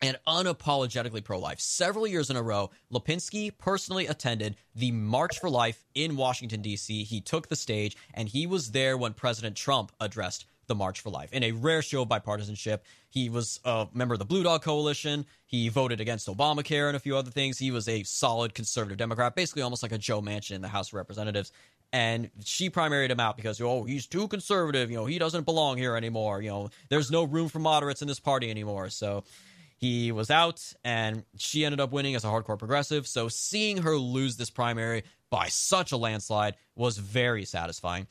and unapologetically pro life. Several years in a row, Lipinski personally attended the March for Life in Washington, D.C. He took the stage and he was there when President Trump addressed the March for Life. In a rare show of bipartisanship, he was a member of the Blue Dog Coalition. He voted against Obamacare and a few other things. He was a solid conservative Democrat, basically almost like a Joe Manchin in the House of Representatives. And she primaried him out because, oh, he's too conservative. You know, he doesn't belong here anymore. You know, there's no room for moderates in this party anymore. So he was out, and she ended up winning as a hardcore progressive. So seeing her lose this primary by such a landslide was very satisfying.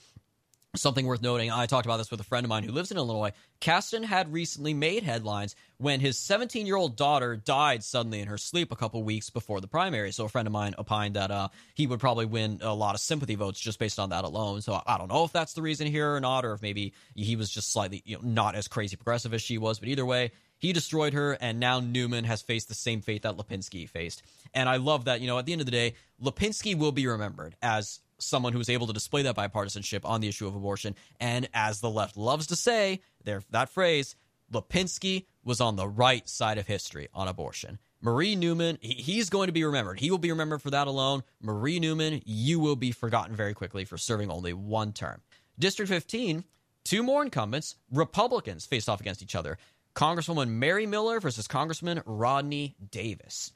Something worth noting, I talked about this with a friend of mine who lives in Illinois. Casten had recently made headlines when his 17 year old daughter died suddenly in her sleep a couple weeks before the primary. So a friend of mine opined that uh, he would probably win a lot of sympathy votes just based on that alone. So I don't know if that's the reason here or not, or if maybe he was just slightly you know, not as crazy progressive as she was. But either way, he destroyed her, and now Newman has faced the same fate that Lipinski faced. And I love that, you know, at the end of the day, Lipinski will be remembered as someone who was able to display that bipartisanship on the issue of abortion. And as the left loves to say, there that phrase, Lipinski was on the right side of history on abortion. Marie Newman, he's going to be remembered. He will be remembered for that alone. Marie Newman, you will be forgotten very quickly for serving only one term. District 15, two more incumbents, Republicans, faced off against each other. Congresswoman Mary Miller versus Congressman Rodney Davis.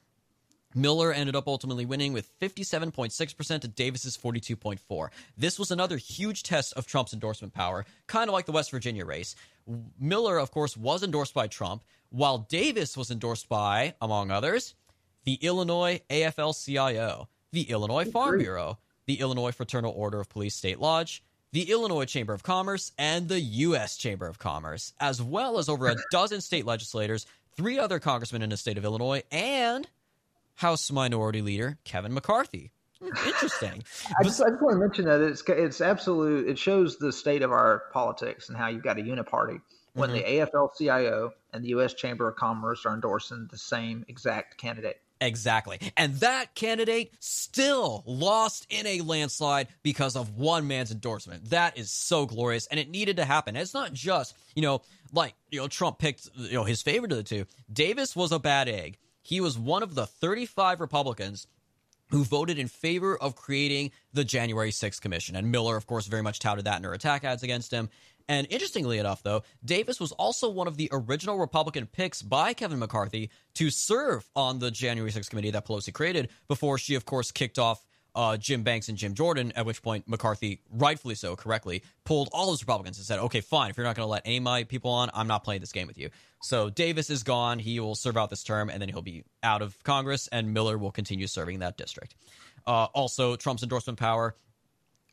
Miller ended up ultimately winning with 57.6% to Davis's 42.4. This was another huge test of Trump's endorsement power, kind of like the West Virginia race. Miller, of course, was endorsed by Trump, while Davis was endorsed by, among others, the Illinois AFL-CIO, the Illinois Farm Bureau, the Illinois Fraternal Order of Police State Lodge, the Illinois Chamber of Commerce, and the U.S. Chamber of Commerce, as well as over a dozen state legislators, three other congressmen in the state of Illinois, and House Minority Leader Kevin McCarthy. Hmm, interesting. I, just, I just want to mention that it's it's absolute. It shows the state of our politics and how you've got a uniparty when mm-hmm. the AFL-CIO and the U.S. Chamber of Commerce are endorsing the same exact candidate. Exactly. And that candidate still lost in a landslide because of one man's endorsement. That is so glorious and it needed to happen. it's not just, you know, like, you know, Trump picked, you know, his favorite of the two. Davis was a bad egg. He was one of the 35 Republicans who voted in favor of creating the January 6th commission. And Miller, of course, very much touted that in her attack ads against him. And interestingly enough, though, Davis was also one of the original Republican picks by Kevin McCarthy to serve on the January 6th committee that Pelosi created before she, of course, kicked off uh, Jim Banks and Jim Jordan, at which point McCarthy, rightfully so, correctly, pulled all his Republicans and said, okay, fine, if you're not going to let any of my people on, I'm not playing this game with you. So Davis is gone. He will serve out this term, and then he'll be out of Congress, and Miller will continue serving that district. Uh, also, Trump's endorsement power.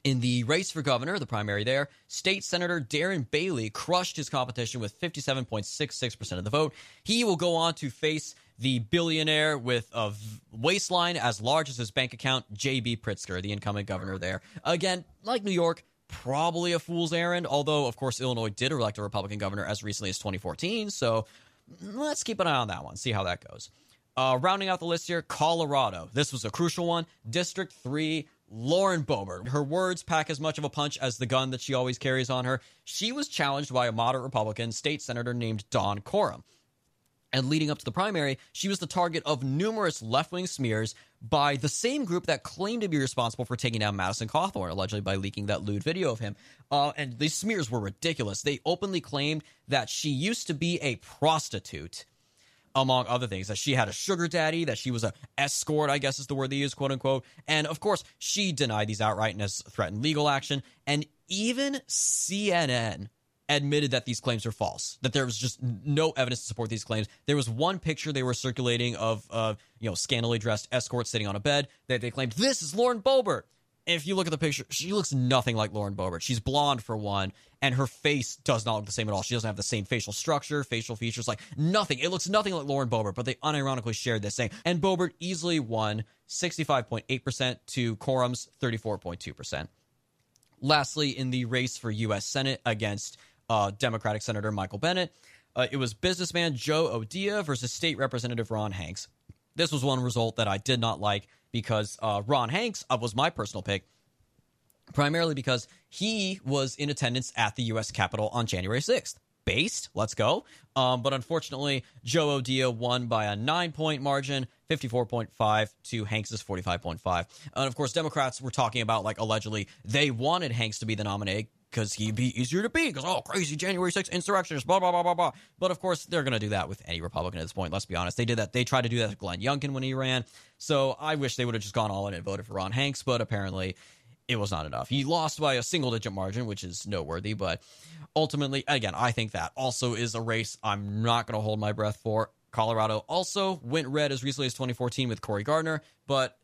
In the race for governor, the primary there, State Senator Darren Bailey crushed his competition with 57.66% of the vote. He will go on to face the billionaire with a waistline as large as his bank account, J.B. Pritzker, the incoming governor there. Again, like New York, probably a fool's errand, although, of course, Illinois did elect a Republican governor as recently as 2014. So let's keep an eye on that one, see how that goes. Uh, rounding out the list here, Colorado. This was a crucial one. District 3, Lauren Boebert. Her words pack as much of a punch as the gun that she always carries on her. She was challenged by a moderate Republican state senator named Don Coram. And leading up to the primary, she was the target of numerous left wing smears by the same group that claimed to be responsible for taking down Madison Cawthorn, allegedly by leaking that lewd video of him. Uh, and these smears were ridiculous. They openly claimed that she used to be a prostitute among other things, that she had a sugar daddy, that she was a escort, I guess is the word they use, quote unquote. And of course, she denied these outright and has threatened legal action. And even CNN admitted that these claims are false, that there was just no evidence to support these claims. There was one picture they were circulating of, uh, you know, scantily dressed escort sitting on a bed that they claimed, this is Lauren Boebert if you look at the picture, she looks nothing like Lauren Boebert. She's blonde for one, and her face does not look the same at all. She doesn't have the same facial structure, facial features, like nothing. It looks nothing like Lauren Boebert, but they unironically shared this thing. And Boebert easily won 65.8% to Coram's 34.2%. Lastly, in the race for U.S. Senate against uh, Democratic Senator Michael Bennet, uh, it was businessman Joe O'Dea versus State Representative Ron Hanks. This was one result that I did not like because uh, Ron Hanks uh, was my personal pick, primarily because he was in attendance at the U.S. Capitol on January 6th. Based, let's go. Um, but unfortunately, Joe O'Dea won by a nine point margin, 54.5 to Hanks's 45.5. And of course, Democrats were talking about, like, allegedly, they wanted Hanks to be the nominee because he'd be easier to beat because oh crazy January 6th insurrectionists blah blah blah blah blah. But of course they're gonna do that with any Republican at this point. Let's be honest. They did that. They tried to do that with Glenn Youngkin when he ran. So I wish they would have just gone all in and voted for Ron Hanks, but apparently it was not enough. He lost by a single digit margin, which is noteworthy, but ultimately, again, I think that also is a race I'm not going to hold my breath for. Colorado also went red as recently as 2014 with Cory Gardner, but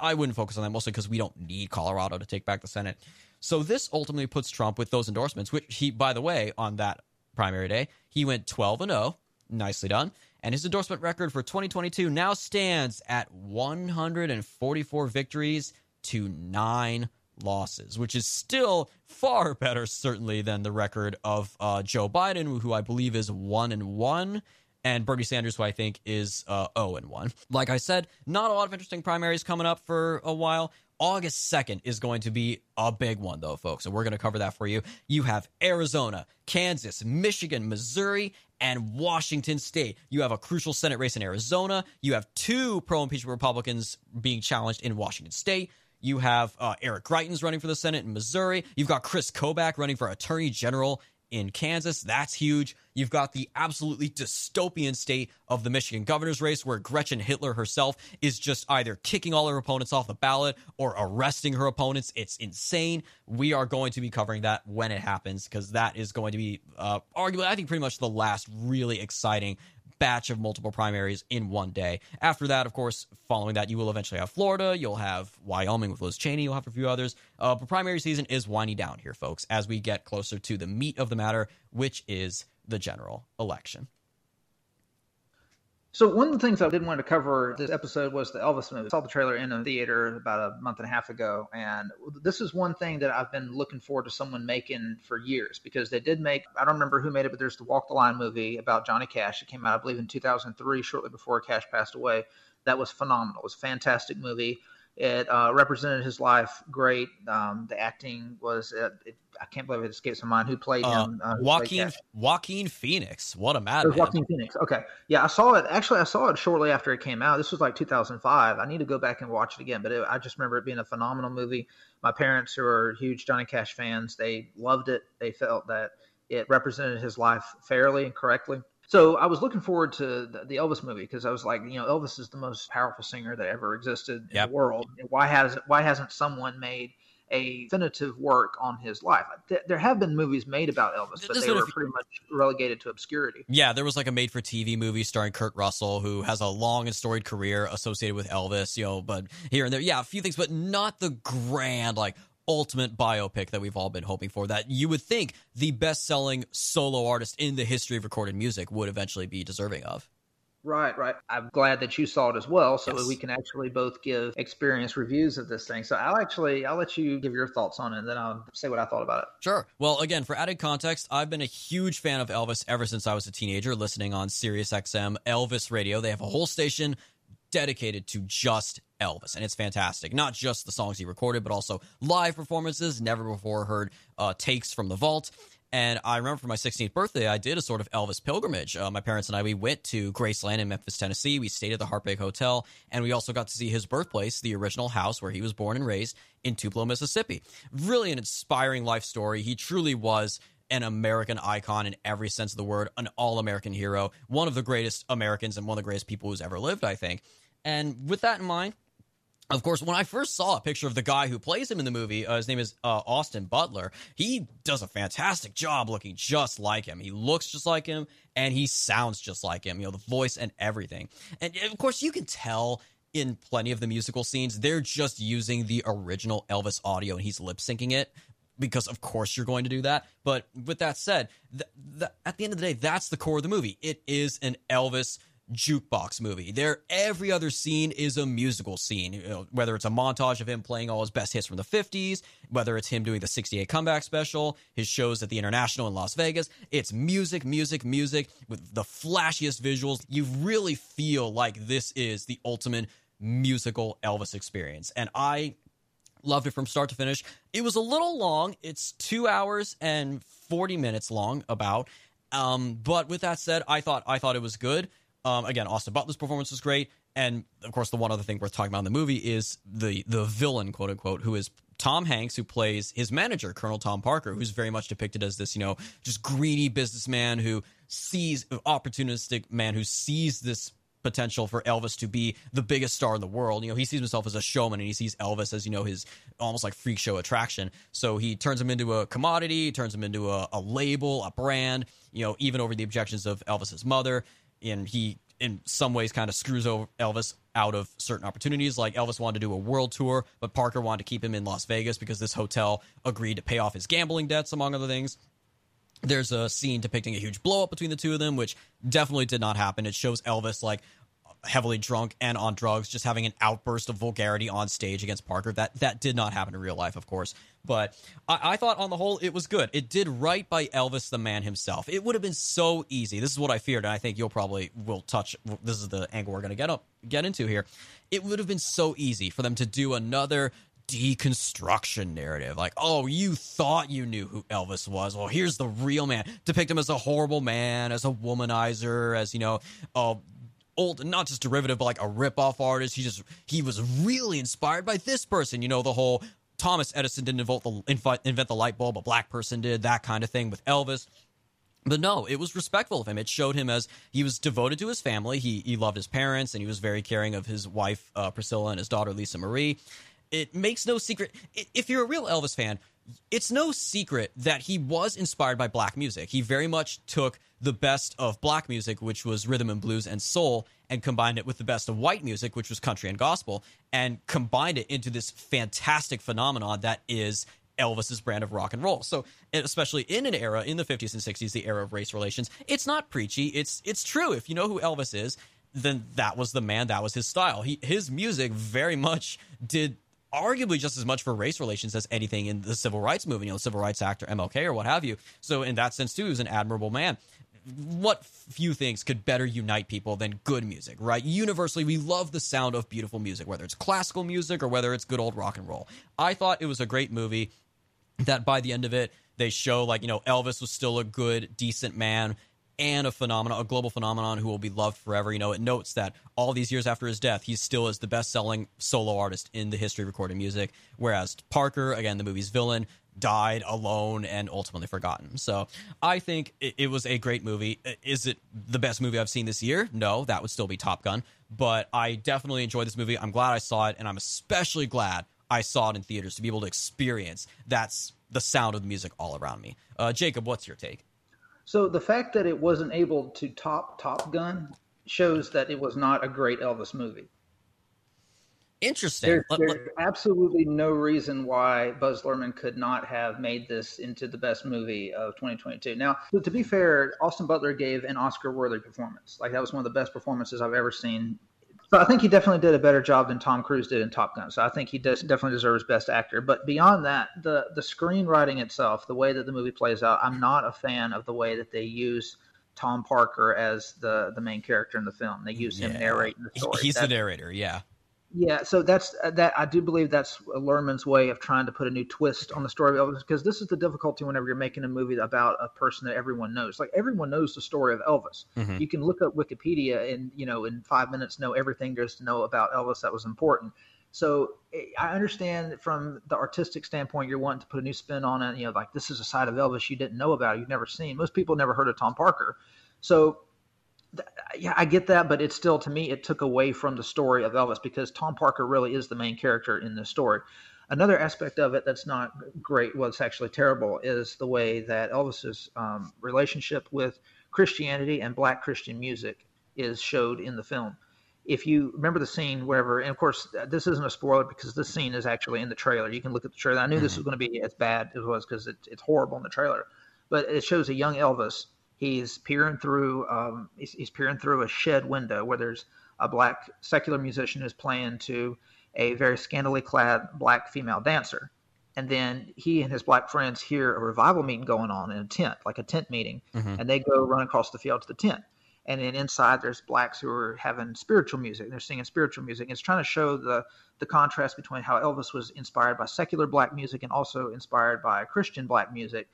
I wouldn't focus on that mostly because we don't need Colorado to take back the Senate. So this ultimately puts Trump with those endorsements, which he, by the way, on that primary day, he went 12 and 0. Nicely done. And his endorsement record for 2022 now stands at 144 victories to nine losses, which is still far better, certainly, than the record of uh, Joe Biden, who I believe is one and one, and Bernie Sanders, who I think is uh, 0 and 1. Like I said, not a lot of interesting primaries coming up for a while. August 2nd is going to be a big one, though, folks, and we're going to cover that for you. You have Arizona, Kansas, Michigan, Missouri, and Washington State. You have a crucial Senate race in Arizona. You have two pro impeachment Republicans being challenged in Washington State. You have uh, Eric Greitens running for the Senate in Missouri. You've got Chris Kobach running for Attorney General in Kansas. That's huge. You've got the absolutely dystopian state of the Michigan governor's race, where Gretchen Hitler herself is just either kicking all her opponents off the ballot or arresting her opponents. It's insane. We are going to be covering that when it happens because that is going to be uh, arguably, I think, pretty much the last really exciting batch of multiple primaries in one day. After that, of course, following that, you will eventually have Florida. You'll have Wyoming with Liz Cheney. You'll have a few others. Uh, but primary season is winding down here, folks, as we get closer to the meat of the matter, which is the general election. So one of the things I didn't want to cover this episode was the Elvis movie. I saw the trailer in a theater about a month and a half ago, and this is one thing that I've been looking forward to someone making for years because they did make. I don't remember who made it, but there's the Walk the Line movie about Johnny Cash. It came out, I believe, in 2003, shortly before Cash passed away. That was phenomenal. It was a fantastic movie. It uh, represented his life great. Um, the acting was, uh, it, I can't believe it escapes my mind. Who played Uh, him? Uh, who Joaquin Cash? Joaquin Phoenix. What a madman. Joaquin Phoenix. Okay. Yeah, I saw it. Actually, I saw it shortly after it came out. This was like 2005. I need to go back and watch it again, but it, I just remember it being a phenomenal movie. My parents, who are huge Johnny Cash fans, they loved it. They felt that it represented his life fairly and correctly. So I was looking forward to the, the Elvis movie because I was like, you know, Elvis is the most powerful singer that ever existed in Yep. the world. Why has why hasn't someone made a definitive work on his life? There have been movies made about Elvis, but they were few- pretty much relegated to obscurity. Yeah, there was like a made for TV movie starring Kurt Russell, who has a long and storied career associated with Elvis, you know, but here and there, yeah, a few things, but not the grand, like, ultimate biopic that we've all been hoping for that you would think the best selling solo artist in the history of recorded music would eventually be deserving of. Right, right. I'm glad that you saw it as well, so Yes. we can actually both give experience reviews of this thing. So I'll actually I'll let you give your thoughts on it, and then I'll say what I thought about it. Sure. Well, again, for added context, I've been a huge fan of Elvis ever since I was a teenager, listening on Sirius XM Elvis Radio. They have a whole station dedicated to just Elvis, and it's fantastic. Not just the songs he recorded, but also live performances, never before heard uh, takes from the vault. And I remember for my 16th birthday, I did a sort of Elvis pilgrimage. Uh, my parents and I, we went to Graceland in Memphis, Tennessee. We stayed at the Heartbreak Hotel, and we also got to see his birthplace, the original house where he was born and raised in Tupelo, Mississippi. Really an inspiring life story. He truly was an American icon in every sense of the word, an all American hero, one of the greatest Americans and one of the greatest people who's ever lived, I think. And with that in mind, of course, when I first saw a picture of the guy who plays him in the movie, uh, his name is uh, Austin Butler. He does a fantastic job looking just like him. He looks just like him, and he sounds just like him. You know, the voice and everything. And of course, you can tell in plenty of the musical scenes they're just using the original Elvis audio, and he's lip syncing it because of course you're going to do that. But with that said, th- th- at the end of the day, that's the core of the movie. It is an Elvis jukebox movie. There, every other scene is a musical scene. You know, whether it's a montage of him playing all his best hits from the '50s, whether it's him doing the '68 comeback special, his shows at the International in Las Vegas. It's music, music, music with the flashiest visuals. You really feel like this is the ultimate musical Elvis experience, and I loved it from start to finish. It was a little long. It's two hours and forty minutes long, about. Um, but with that said, I thought I thought it was good. Um, again, Austin Butler's performance was great, and of course, the one other thing worth talking about in the movie is the the villain, quote unquote, who is Tom Hanks, who plays his manager, Colonel Tom Parker, who's very much depicted as this, you know, just greedy businessman who sees opportunistic man who sees this potential for Elvis to be the biggest star in the world. You know, he sees himself as a showman and he sees Elvis as, you know, his almost like freak show attraction. So he turns him into a commodity, turns him into a, a label, a brand, you know, even over the objections of Elvis's mother. And he, in some ways, kind of screws over Elvis out of certain opportunities. Like Elvis wanted to do a world tour, but Parker wanted to keep him in Las Vegas because this hotel agreed to pay off his gambling debts, among other things. There's a scene depicting a huge blow up between the two of them, which definitely did not happen. It shows Elvis like heavily drunk and on drugs, just having an outburst of vulgarity on stage against Parker. That that did not happen in real life, of course. But I, I thought on the whole it was good. It did right by Elvis the man himself. It would have been so easy. This is what I feared, and I think you'll probably will touch. This is the angle we're going to get up get into here. It would have been so easy for them to do another deconstruction narrative. Like, oh, you thought you knew who Elvis was. Well, here's the real man. Depict him as a horrible man, as a womanizer, as, you know, a old, not just derivative, but like a rip-off artist. He just, he was really inspired by this person. You know, the whole Thomas Edison didn't invent the, invent the light bulb, a black person did, that kind of thing with Elvis. But no, it was respectful of him. It showed him as he was devoted to his family. He he loved his parents, and he was very caring of his wife uh, Priscilla and his daughter Lisa Marie. It makes no secret. If you're a real Elvis fan, it's no secret that he was inspired by black music. He very much took the best of black music, which was rhythm and blues and soul, and combined it with the best of white music, which was country and gospel, and combined it into this fantastic phenomenon that is Elvis's brand of rock and roll. So, especially in an era in the 50s and 60s, the era of race relations, it's not preachy. It's it's true. If you know who Elvis is, then that was the man. That was his style. He his music very much did arguably just as much for race relations as anything in the civil rights movement. You know, civil rights actor MLK or what have you. So in that sense too, he was an admirable man. What few things could better unite people than good music, right? Universally, we love the sound of beautiful music, whether it's classical music or whether it's good old rock and roll. I thought it was a great movie that by the end of it they show like you know elvis was still a good decent man and a phenomenon a global phenomenon who will be loved forever. You know it notes that all these years after his death he still is the best selling solo artist in the history of recorded music whereas parker again the movie's villain died alone and ultimately forgotten. So i think it, it was a great movie. Is it the best movie i've seen this year? No that would still be top gun. But i definitely enjoyed this movie. I'm glad i saw it and i'm especially glad I saw it in theaters to be able to experience that's the sound of the music all around me. Uh, Jacob, what's your take? So the fact that it wasn't able to top Top Gun shows that it was not a great Elvis movie. Interesting. There's, Let- there's let- absolutely no reason why Baz Luhrmann could not have made this into the best movie of 2022. Now, to be fair, Austin Butler gave an Oscar-worthy performance. Like that was one of the best performances I've ever seen. So I think he definitely did a better job than Tom Cruise did in Top Gun. So I think he does definitely deserves Best Actor. But beyond that, the the screenwriting itself, the way that the movie plays out, I'm not a fan of the way that they use Tom Parker as the the main character in the film. They use him Yeah. narrating the story. He's the narrator. Yeah. Yeah, so that's uh, that. I do believe that's Luhrmann's way of trying to put a new twist on the story of Elvis, because this is the difficulty whenever you're making a movie about a person that everyone knows. Like everyone knows the story of Elvis. Mhm. You can look up Wikipedia and you know in five minutes know everything there's to know about Elvis that was important. So eh, I understand from the artistic standpoint, you're wanting to put a new spin on it. You know, like this is a side of Elvis you didn't know about, you've never seen. Most people never heard of Tom Parker. So yeah, I get that, but it's still to me it took away from the story of Elvis because Tom Parker really is the main character in this story. Another aspect of it that's not great, well, it's actually terrible, is the way that Elvis's um, relationship with Christianity and Black Christian music is showed in the film. If you remember the scene wherever, and of course this isn't a spoiler because this scene is actually in the trailer. You can look at the trailer. I knew this was going to be as bad as it was because it, it's horrible in the trailer, but it shows a young Elvis he's peering through um, he's, he's peering through a shed window where there's a black secular musician who's playing to a very scantily clad black female dancer. And then he and his black friends hear a revival meeting going on in a tent like a tent meeting Mhm. and they go run across the field to the tent. And then inside there's blacks who are having spiritual music they're singing spiritual music. It's trying to show the the contrast between how elvis was inspired by secular black music and also inspired by christian black music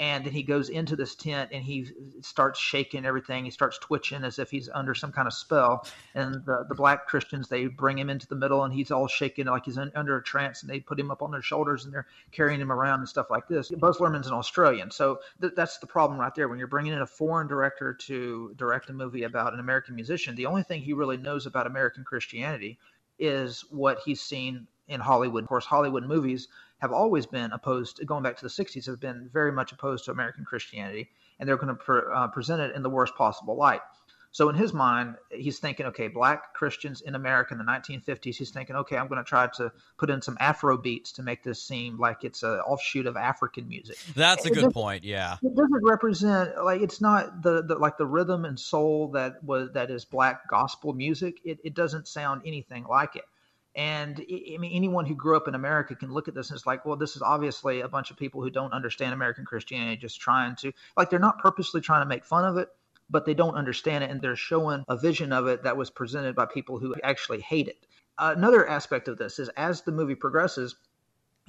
and then he goes into this tent and he starts shaking everything. He starts twitching as if he's under some kind of spell. And the, the black Christians they bring him into the middle and he's all shaking like he's un, under a trance. And they put him up on their shoulders and they're carrying him around and stuff like this. Baz Luhrmann's an Australian, so th- that's the problem right there. When you're bringing in a foreign director to direct a movie about an American musician, the only thing he really knows about American Christianity is what he's seen in Hollywood. Of course, Hollywood movies have always been opposed, going back to the 60s, have been very much opposed to American Christianity, and they're going to pre- uh, present it in the worst possible light. So in his mind, he's thinking, okay, black Christians in America in the 1950s. He's thinking, okay, I'm going to try to put in some Afro beats to make this seem like it's an offshoot of African music. That's a good point. Yeah. It doesn't represent like it's not the, the like the rhythm and soul that was that is black gospel music. It it doesn't sound anything like it. And I mean, anyone who grew up in America can look at this and it's like, well, this is obviously a bunch of people who don't understand American Christianity, just trying to, like, they're not purposely trying to make fun of it, but they don't understand it. And they're showing a vision of it that was presented by people who actually hate it. another aspect of this is as the movie progresses,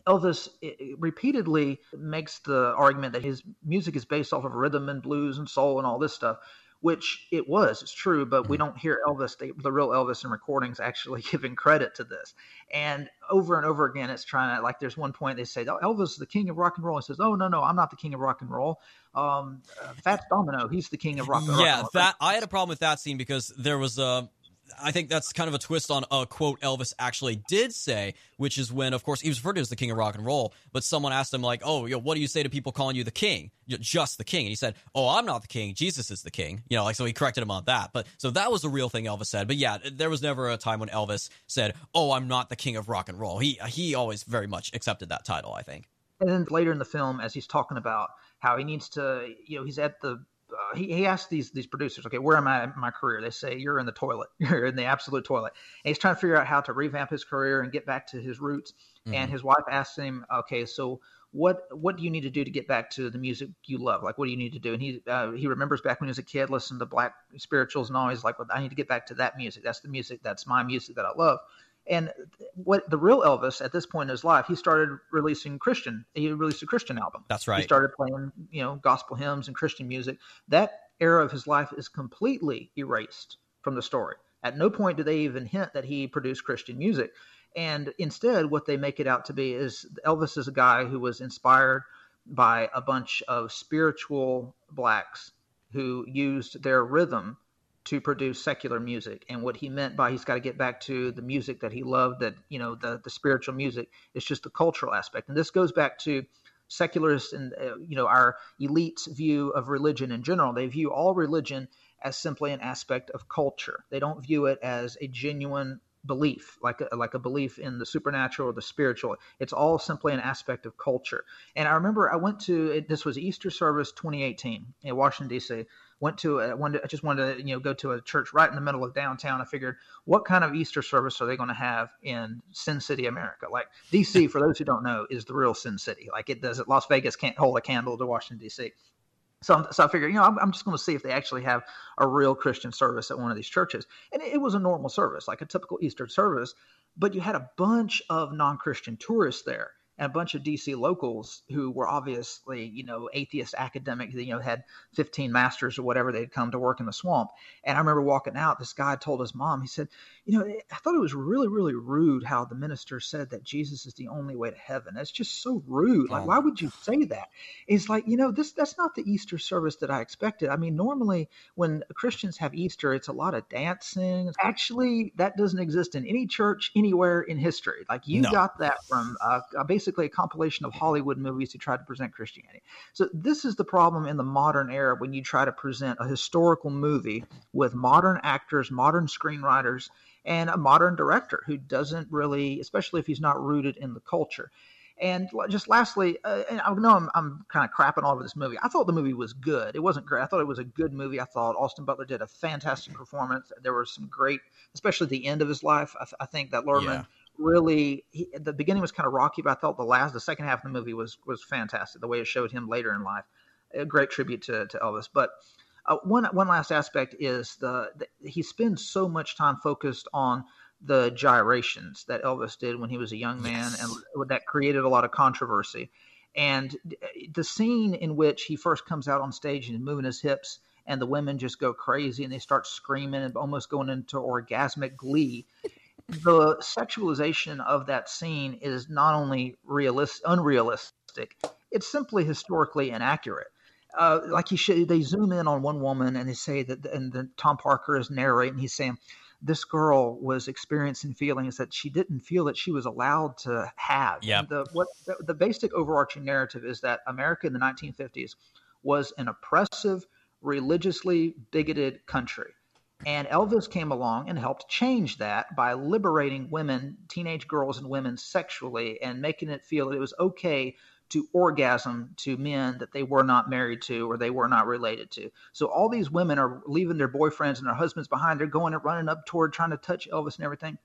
Elvis repeatedly makes the argument that his music is based off of rhythm and blues and soul and all this stuff, which it was. It's true, but we don't hear Elvis, the, the real Elvis in recordings, actually giving credit to this. And over and over again, it's trying to, like, there's one point they say, oh, Elvis is the king of rock and roll. He says, oh, no, no, I'm not the king of rock and roll. Um, uh, Fats Domino, he's the king of rock, rock and roll. Yeah, that I had a problem with that scene because there was a. I think that's kind of a twist on a quote Elvis actually did say, which is when, of course, he was referred to as the king of rock and roll. But someone asked him like, "Oh, yo, what do you say to people calling you the king? You're just the king?" And he said, "Oh, I'm not the king. Jesus is the king." You know, like so he corrected him on that. But so that was the real thing Elvis said. But yeah, there was never a time when Elvis said, "Oh, I'm not the king of rock and roll." He he always very much accepted that title. I think. And then later in the film, as he's talking about how he needs to, you know, he's at the, he, he asks these these producers, okay, where am I in my career? They say you're in the toilet, you're in the absolute toilet. And he's trying to figure out how to revamp his career and get back to his roots. And his wife asks him, okay, so what what do you need to do to get back to the music you love? Like, what do you need to do? And he uh, he remembers back when he was a kid, listening to black spirituals and always like, well, I need to get back to that music. That's the music. That's my music that I love. And what the real Elvis at this point in his life, he started releasing Christian. He released a Christian album. That's right. He started playing, you know, gospel hymns and Christian music. That era of his life is completely erased from the story. At no point do they even hint that he produced Christian music. And instead, what they make it out to be is Elvis is a guy who was inspired by a bunch of spiritual blacks who used their rhythm to produce secular music. And what he meant by he's got to get back to the music that he loved, that, you know, the, the spiritual music, is just the cultural aspect. And this goes back to secularists and, uh, you know, our elite's view of religion in general. They view all religion as simply an aspect of culture. They don't view it as a genuine belief, like a, like a belief in the supernatural or the spiritual. It's all simply an aspect of culture. And I remember I went to this was Easter service 2018 in Washington D.C. Went to a, wanted, I just wanted to you know go to a church right in the middle of downtown. I figured what kind of Easter service are they going to have in Sin City, America? Like D.C. for those who don't know is the real Sin City. Like it does. Las Vegas can't hold a candle to Washington D.C. So, so I figured, you know, I'm, I'm just going to see if they actually have a real Christian service at one of these churches. And it, it was a normal service, like a typical Easter service, but you had a bunch of non Christian tourists there and a bunch of DC locals who were obviously, you know, atheist academic, you know, had 15 masters or whatever they'd come to work in the swamp. And I remember walking out, this guy told his mom, he said, you know, I thought it was really, really rude how the minister said that Jesus is the only way to heaven. That's just so rude. Like, why would you say that? It's like, you know, this that's not the Easter service that I expected. I mean, normally when Christians have Easter, it's a lot of dancing. Actually, that doesn't exist in any church anywhere in history. Like you no. got that from uh, basically basically a compilation of Hollywood movies who tried to present Christianity. So this is the problem in the modern era when you try to present a historical movie with modern actors, modern screenwriters, and a modern director who doesn't really, especially if he's not rooted in the culture. And just lastly, uh, and I know I'm, I'm kind of crapping all over this movie. I thought the movie was good. It wasn't great. I thought it was a good movie. I thought Austin Butler did a fantastic performance. There were some great, especially the end of his life. I, th- I think that Luhrmann yeah really he, the beginning was kind of rocky, but I thought the last the second half of the movie was was fantastic. The way it showed him later in life, a great tribute to, to Elvis. But uh, one one last aspect is the, the he spends so much time focused on the gyrations that Elvis did when he was a young man, yes. and that created a lot of controversy. And the scene in which he first comes out on stage and is moving his hips, and the women just go crazy and they start screaming and almost going into orgasmic glee the sexualization of that scene is not only realist, unrealistic, it's simply historically inaccurate. Uh, like he should, they zoom in on one woman and they say that, and then Tom Parker is narrating. He's saying this girl was experiencing feelings that she didn't feel that she was allowed to have. Yeah. The what the, the basic overarching narrative is that America in the 1950s was an oppressive, religiously bigoted country and Elvis came along and helped change that by liberating women, teenage girls and women sexually and making it feel that it was okay to orgasm to men that they were not married to or they were not related to. So all these women are leaving their boyfriends and their husbands behind. They're going and running up toward trying to touch Elvis and everything.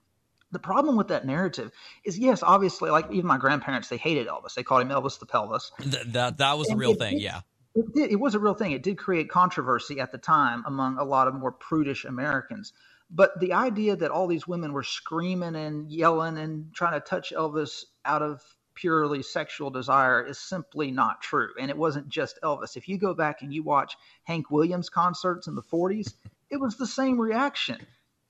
The problem with that narrative is, yes, obviously, like even my grandparents, they hated Elvis. They called him Elvis the Pelvis. Th- that that was and a real it, thing, yeah it did. It was a real thing. It did create controversy at the time among a lot of more prudish Americans. But the idea that all these women were screaming and yelling and trying to touch Elvis out of purely sexual desire is simply not true. And it wasn't just Elvis. If you go back and you watch Hank Williams concerts in the 40s, it was the same reaction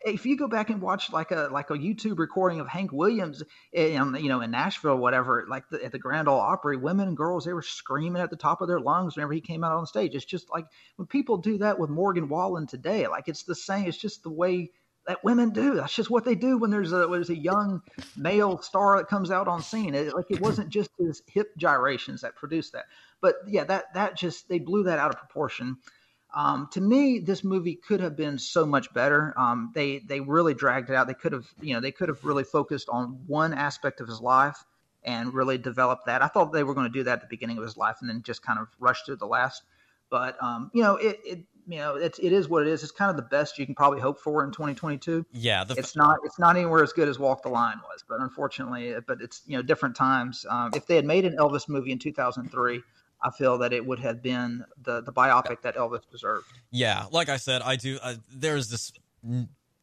if you go back and watch like a like a YouTube recording of Hank Williams in you know in Nashville whatever, like the, at the Grand Ole Opry, women and girls they were screaming at the top of their lungs whenever he came out on stage. It's just like when people do that with Morgan Wallen today, like it's the same. It's just the way that women do. That's just what they do when there's a there's a young male star that comes out on scene. It, like it wasn't just his hip gyrations that produced that, but yeah, that that just they blew that out of proportion. Um, to me, this movie could have been so much better. Um, they they really dragged it out. They could have you know they could have really focused on one aspect of his life and really developed that. I thought they were going to do that at the beginning of his life and then just kind of rush through the last. But um, you know it, it you know it's it is what it is. It's kind of the best you can probably hope for in 2022. Yeah, the... it's not it's not anywhere as good as Walk the Line was, but unfortunately, but it's you know different times. Um, if they had made an Elvis movie in 2003 I feel that it would have been the the biopic that Elvis deserved. Yeah, like I said, I do. Uh, there's this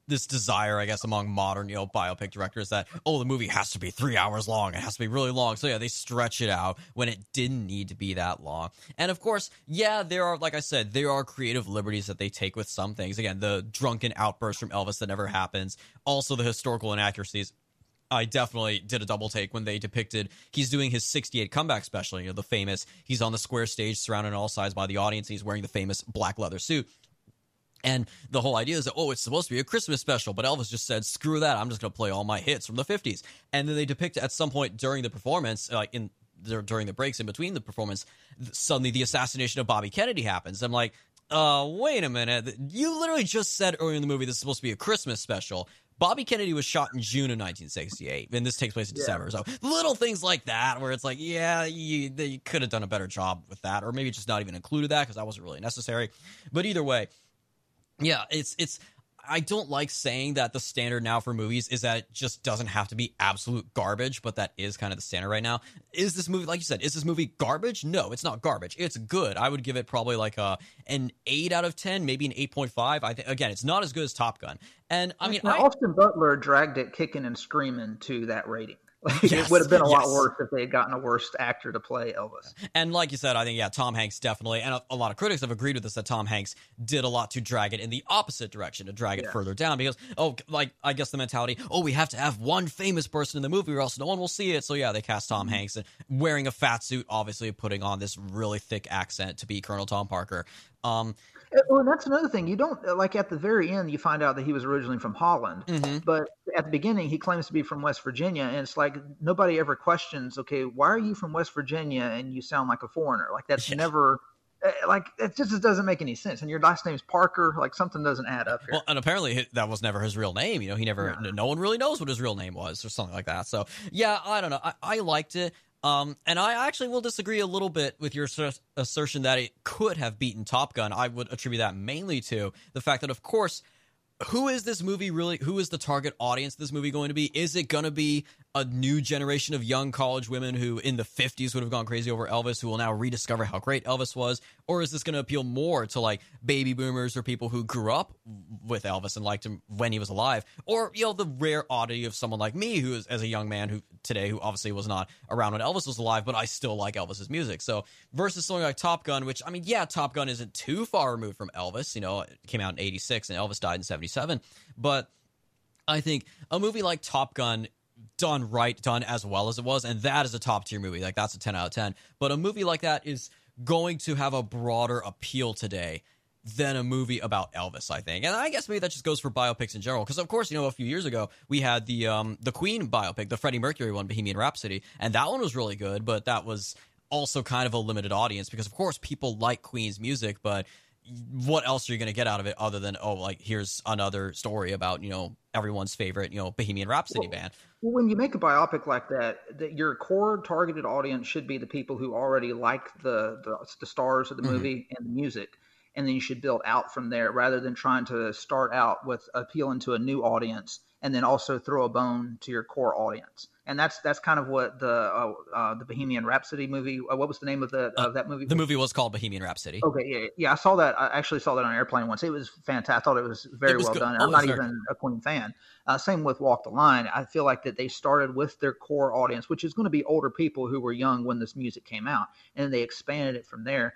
this desire, I guess, among modern you know biopic directors that oh the movie has to be three hours long, it has to be really long. So yeah, they stretch it out when it didn't need to be that long. And of course, yeah, there are like I said, there are creative liberties that they take with some things. Again, the drunken outburst from Elvis that never happens. Also, the historical inaccuracies I definitely did a double take when they depicted he's doing his 68 comeback special, you know, the famous he's on the square stage surrounded on all sides by the audience, he's wearing the famous black leather suit. And the whole idea is that, oh, it's supposed to be a Christmas special, but Elvis just said, screw that, I'm just going to play all my hits from the 50s. And then they depict at some point during the performance, like in during the breaks in between the performance, suddenly the assassination of Bobby Kennedy happens. I'm like, uh, wait a minute. You literally just said earlier in the movie this is supposed to be a Christmas special. Bobby Kennedy was shot in June of 1968, and this takes place in December. So little things like that, where it's like, yeah, you, you could have done a better job with that, or maybe just not even included that because that wasn't really necessary. But either way, yeah, it's it's. I don't like saying that the standard now for movies is that it just doesn't have to be absolute garbage, but that is kind of the standard right now. Is this movie, like you said, is this movie garbage? No, it's not garbage. It's good. I would give it probably like a an eight out of ten, maybe an eight point five. I think again, it's not as good as Top Gun. And I mean, now, I, Austin Butler dragged it kicking and screaming to that rating. Yes, it would have been a lot yes. worse if they had gotten a worse actor to play Elvis. And like you said, I think yeah, Tom Hanks definitely, and a, a lot of critics have agreed with this that Tom Hanks did a lot to drag it in the opposite direction, to drag it Yeah. further down. Because oh, like I guess the mentality, oh, we have to have one famous person in the movie, or else no one will see it. So yeah, they cast Tom Mm-hmm. Hanks and wearing a fat suit, obviously putting on this really thick accent to be Colonel Tom Parker. Um, Uh, Well, and that's another thing. You don't uh, like at the very end. You find out that he was originally from Holland, mhm. but at the beginning he claims to be from West Virginia, and it's like nobody ever questions. Okay, why are you from West Virginia and you sound like a foreigner? Like that's Yeah. never. uh, Like it just doesn't make any sense. And your last name's Parker. Like something doesn't add up here. Well, and apparently that was never his real name. You know, he never. No. No, one really knows what his real name was, or something like that. So yeah, I don't know. I, I liked it. Um, and I actually will disagree a little bit with your asser- assertion that it could have beaten Top Gun. I would attribute that mainly to the fact that, of course, who is this movie really? Who is the target audience this movie going to be? Is it going to be a new generation of young college women who in the 50s would have gone crazy over Elvis who will now rediscover how great Elvis was? Or is this going to appeal more to like baby boomers or people who grew up with Elvis and liked him when he was alive? Or, you know, the rare oddity of someone like me who is, as a young man who today, who obviously was not around when Elvis was alive, but I still like Elvis's music. So versus something like Top Gun, which, I mean, yeah, Top Gun isn't too far removed from Elvis. You know, it came out in 86 and Elvis died in 77. But I think a movie like Top Gun done right, done as well as it was, and that is a top tier movie. Like that's a 10 out of 10. But a movie like that is going to have a broader appeal today than a movie about Elvis, I think. And I guess maybe that just goes for biopics in general. Because of course, you know, a few years ago we had the um the Queen biopic, the Freddie Mercury one, Bohemian Rhapsody, and that one was really good, but that was also kind of a limited audience because of course people like Queen's music, but what else are you going to get out of it other than oh like here's another story about you know everyone's favorite you know Bohemian Rhapsody band Well when you make a biopic like that, that your core targeted audience should be the people who already like the the, the stars of the Mm-hmm. movie and the music, and then you should build out from there rather than trying to start out with appealing to a new audience and then also throw a bone to your core audience. And that's that's kind of what the uh, uh, the Bohemian Rhapsody movie. Uh, what was the name of the of that movie? the movie was called Bohemian Rhapsody Okay, yeah, yeah, I saw that. I actually saw that on an airplane once. It was fantastic. I thought it was very It was well good. done. Oh, I'm not very- even a Queen fan. Uh, same with Walk the Line. I feel like that they started with their core audience, which is going to be older people who were young when this music came out, and they expanded it from there.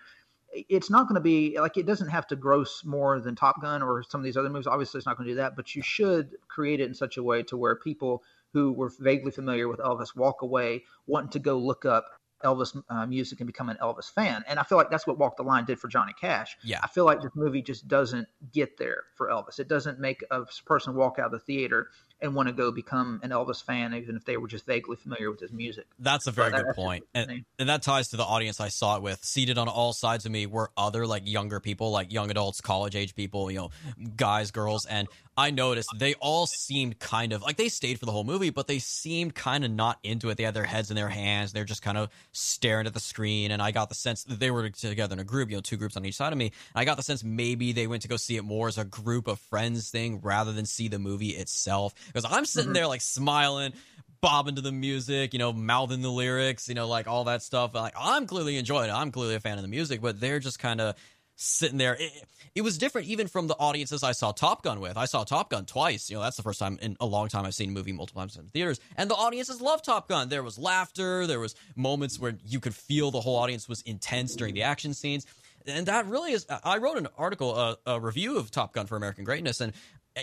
It's not going to be like it doesn't have to gross more than Top Gun or some of these other movies. Obviously, it's not going to do that, but you should create it in such a way to where people who were vaguely familiar with Elvis walk away wanting to go look up Elvis uh, music and become an Elvis fan. And I feel like that's what Walk the Line did for Johnny Cash. Yeah. I feel like this movie just doesn't get there for Elvis. It doesn't make a person walk out of the theater and want to go become an Elvis fan, even if they were just vaguely familiar with his music. That's a very good point. And, and that ties to the audience I saw it with. Seated on all sides of me were other like younger people, like young adults, college age people, you know, guys, girls. And I noticed they all seemed kind of like they stayed for the whole movie, but they seemed kind of not into it. They had their heads in their hands. They're just kind of staring at the screen. And I got the sense that they were together in a group, you know, two groups on each side of me. And I got the sense maybe they went to go see it more as a group of friends thing rather than see the movie itself. Because I'm sitting mm-hmm. there like smiling bobbing to the music, you know, mouthing the lyrics, you know, like all that stuff. Like I'm clearly enjoying it. I'm clearly a fan of the music, but they're just kind of sitting there. It, it was different even from the audiences I saw Top Gun with. I saw Top Gun twice. You know, that's the first time in a long time I've seen a movie multiple times in theaters. And the audiences loved Top Gun. There was laughter. There was moments where you could feel the whole audience was intense during the action scenes. And that really is. I wrote an article, a, a review of Top Gun for American Greatness, and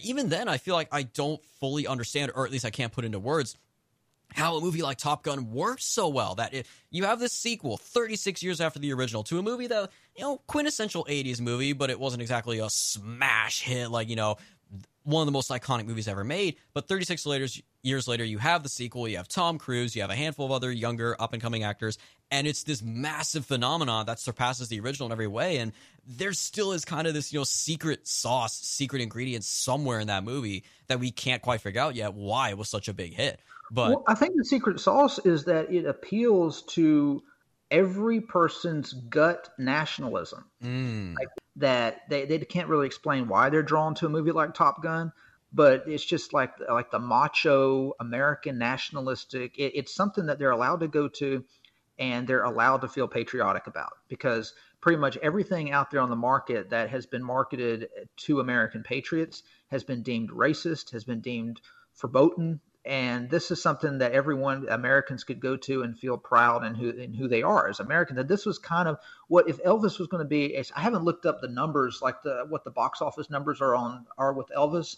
even then, I feel like I don't fully understand, or at least I can't put into words how a movie like Top Gun works so well that it, you have this sequel 36 years after the original to a movie that, you know, quintessential 80s movie, but it wasn't exactly a smash hit like, you know, one of the most iconic movies ever made. But 36 later, years later, you have the sequel, you have Tom Cruise, you have a handful of other younger up and coming actors, and it's this massive phenomenon that surpasses the original in every way. And there still is kind of this, you know, secret sauce, secret ingredient somewhere in that movie that we can't quite figure out yet why it was such a big hit. But well, I think the secret sauce is that it appeals to every person's gut nationalism. mm, Like that they, they can't really explain why they're drawn to a movie like Top Gun, but it's just like like the macho American nationalistic. It, it's something that they're allowed to go to, and they're allowed to feel patriotic about because pretty much everything out there on the market that has been marketed to American patriots has been deemed racist, has been deemed verboten, and this is something that everyone Americans could go to and feel proud in who in who they are as Americans. That this was kind of what if Elvis was going to be. I haven't looked up the numbers like the what the box office numbers are on are with Elvis,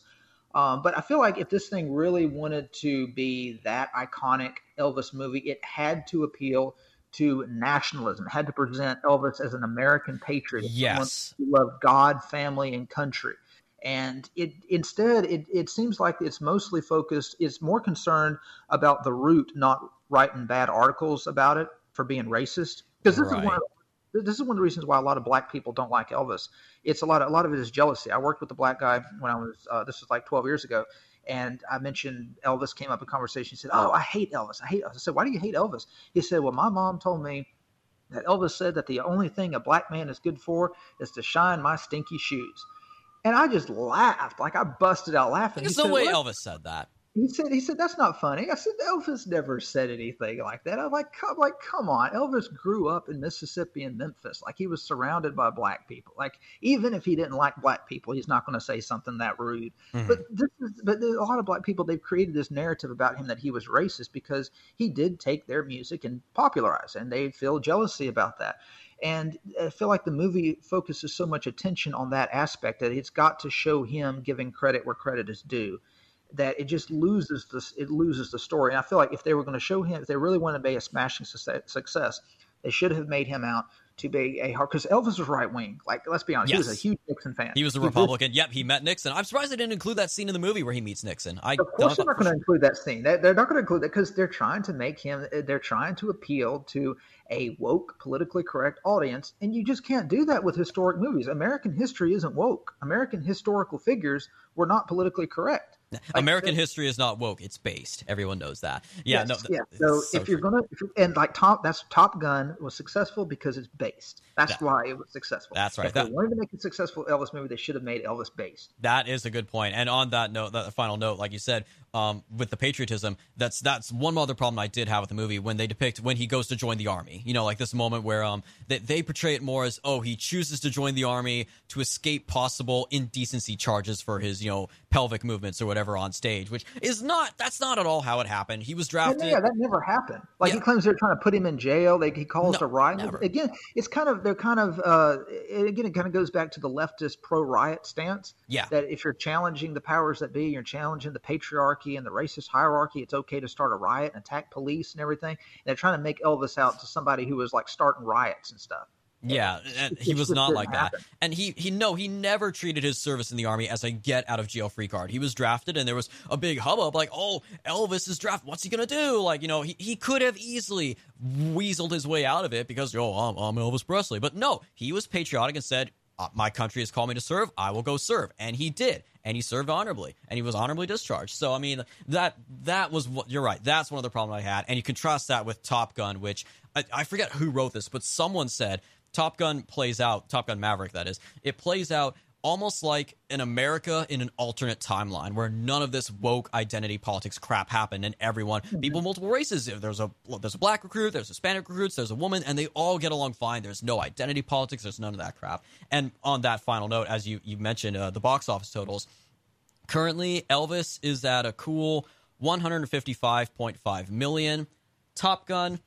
um, but I feel like if this thing really wanted to be that iconic Elvis movie, it had to appeal to nationalism. It had to present Elvis as an American patriot, yes, who loved God, family, and country and it instead it, it seems like it's mostly focused it's more concerned about the root not writing bad articles about it for being racist. Because this Right. is one of, this is one of the reasons why a lot of black people don't like Elvis. It's a lot of, a lot of it is jealousy. I worked with a black guy when I was uh, this was like 12 years ago and I mentioned Elvis came up in conversation. He said oh I hate Elvis. I hate Elvis. I said why do you hate Elvis? He said well my mom told me that Elvis said that the only thing a black man is good for is to shine my stinky shoes and I just laughed, like I busted out laughing. there's He no said, way? Elvis said that. He said, "He said that's not funny." I said, "Elvis never said anything like that." I'm like, "Come, like, come on." Elvis grew up in Mississippi and Memphis, like he was surrounded by black people. Like, even if he didn't like black people, he's not going to say something that rude. Mhm. But this is, but there's a lot of black people they've created this narrative about him that he was racist because he did take their music and popularize, it, and they feel jealousy about that. And uh, I feel like the movie focuses so much attention on that aspect that it's got to show him giving credit where credit is due. That it just loses this, it loses the story. And I feel like if they were going to show him, if they really wanted to be a smashing success, success they should have made him out to be a hard because Elvis was right wing. Like, let's be honest, he was a huge Nixon fan. He was a Republican. Yep, he met Nixon. I'm surprised they didn't include that scene in the movie where he meets Nixon. I Of course, they're not going to include that scene. They- They're not going to include that because they're trying to make him. They're trying to appeal to a woke, politically correct audience, and you just can't do that with historic movies. American history isn't woke. American historical figures were not politically correct. American history is not woke; it's based. Everyone knows that. Yeah, Yes, no. yeah. So, so if you're true. gonna, if you're, and like Top, that's Top Gun was successful because it's based. That's Yeah. why it was successful. That's right. If they wanted to make a successful Elvis movie, they should have made Elvis based. That is a good point. And on that note, that final note, like you said, um, with the patriotism, that's that's one other problem I did have with the movie when they depict when he goes to join the army. You know, like this moment where um they, they portray it more as oh he chooses to join the army to escape possible indecency charges for his you know pelvic movements or whatever on stage, which is not that's not at all how it happened. He was drafted. yeah, that never happened. Like he claims they're trying to put him in jail. They, he calls No, a riot. never. Again, it's kind of they're kind of uh, again it kind of goes back to the leftist pro riot stance. Yeah. that if you're challenging the powers that be, you're challenging the patriarchy and the racist hierarchy. It's okay to start a riot and attack police and everything. And they're trying to make Elvis out to somebody who was like starting riots and stuff. Yeah, and he was not like that. And he he no, he never treated his service in the army as a get out of jail free card. He was drafted and there was a big hubbub like, "Oh, Elvis is drafted. What's he going to do?" Like, you know, he, he could have easily weaseled his way out of it because, "Oh, I'm, I'm Elvis Presley." But no, he was patriotic and said, uh, "My country has called me to serve. I will go serve." And he did. And he served honorably, and he was honorably discharged. So, I mean, that that was what you're right. That's one of the problems I had. And you contrast that with Top Gun, which I, I forget who wrote this, but someone said Top Gun plays out, Top Gun Maverick, that is, it plays out almost like an America in an alternate timeline where none of this woke identity politics crap happened and everyone, people multiple races, if there's a there's a black recruit, there's Hispanic recruits, there's a woman, and they all get along fine. There's no identity politics, there's none of that crap. And on that final note, as you you mentioned, uh, the box office totals. Currently, Elvis is at a cool 155.5 million. Top Gun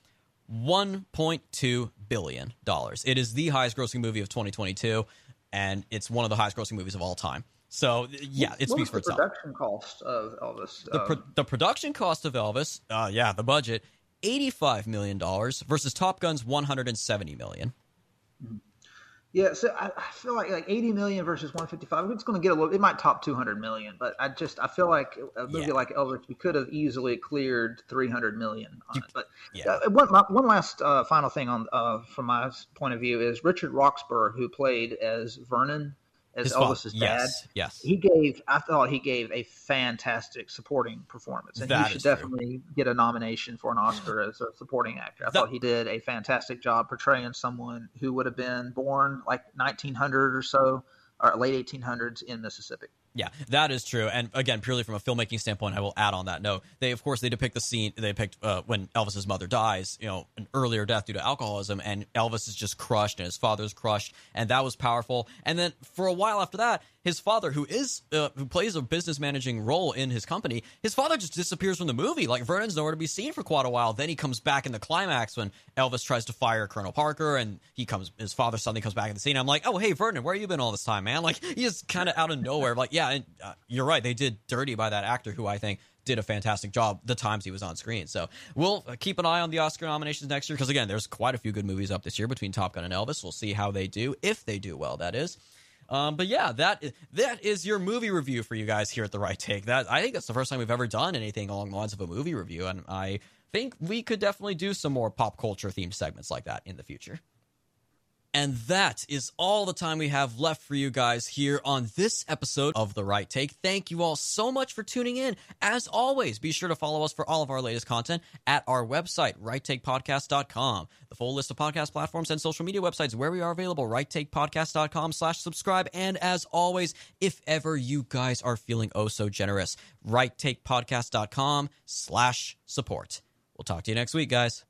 1.2 billion dollars. It is the highest grossing movie of 2022 and it's one of the highest grossing movies of all time. So, yeah, it What speaks for the production cost of Elvis? The, pro- Um, the production cost of Elvis, uh, yeah, the budget, $85 million versus Top Gun's $170 million. Yeah, so I, I, feel like like 80 million versus 155. It's going to get a little. It might top 200 million, but I just I feel like a movie yeah. like Elvis, we could have easily cleared 300 million on it. But yeah. Uh, one one last uh, final thing on uh, from my point of view is Richard Roxburgh, who played as Vernon as His Elvis's dad. Yes, yes. He gave I thought he gave a fantastic supporting performance. And that he should definitely true. get a nomination for an Oscar as a supporting actor. I that, thought he did a fantastic job portraying someone who would have been born like 1900 or so or late 1800s in Mississippi. Yeah, that is true. And again, purely from a filmmaking standpoint, I will add on that note. They, of course, they depict the scene. They depict uh, when Elvis's mother dies. You know, an earlier death due to alcoholism, and Elvis is just crushed, and his father's crushed, and that was powerful. And then for a while after that, his father, who is uh, who plays a business managing role in his company, his father just disappears from the movie. Like Vernon's nowhere to be seen for quite a while. Then he comes back in the climax when Elvis tries to fire Colonel Parker, and he comes. His father suddenly comes back in the scene. I'm like, oh hey Vernon, where have you been all this time, man? Like he's kind of out of nowhere. Like yeah, and, uh, you're right. They did dirty by that actor who I think did a fantastic job the times he was on screen. So we'll keep an eye on the Oscar nominations next year because again, there's quite a few good movies up this year between Top Gun and Elvis. We'll see how they do if they do well. That is. Um, but yeah, that that is your movie review for you guys here at the Right Take. That I think that's the first time we've ever done anything along the lines of a movie review, and I think we could definitely do some more pop culture themed segments like that in the future. And that is all the time we have left for you guys here on this episode of The Right Take. Thank you all so much for tuning in. As always, be sure to follow us for all of our latest content at our website, righttakepodcast.com. The full list of podcast platforms and social media websites where we are available, righttakepodcast.com slash subscribe. And as always, if ever you guys are feeling oh so generous, righttakepodcast.com slash support. We'll talk to you next week, guys.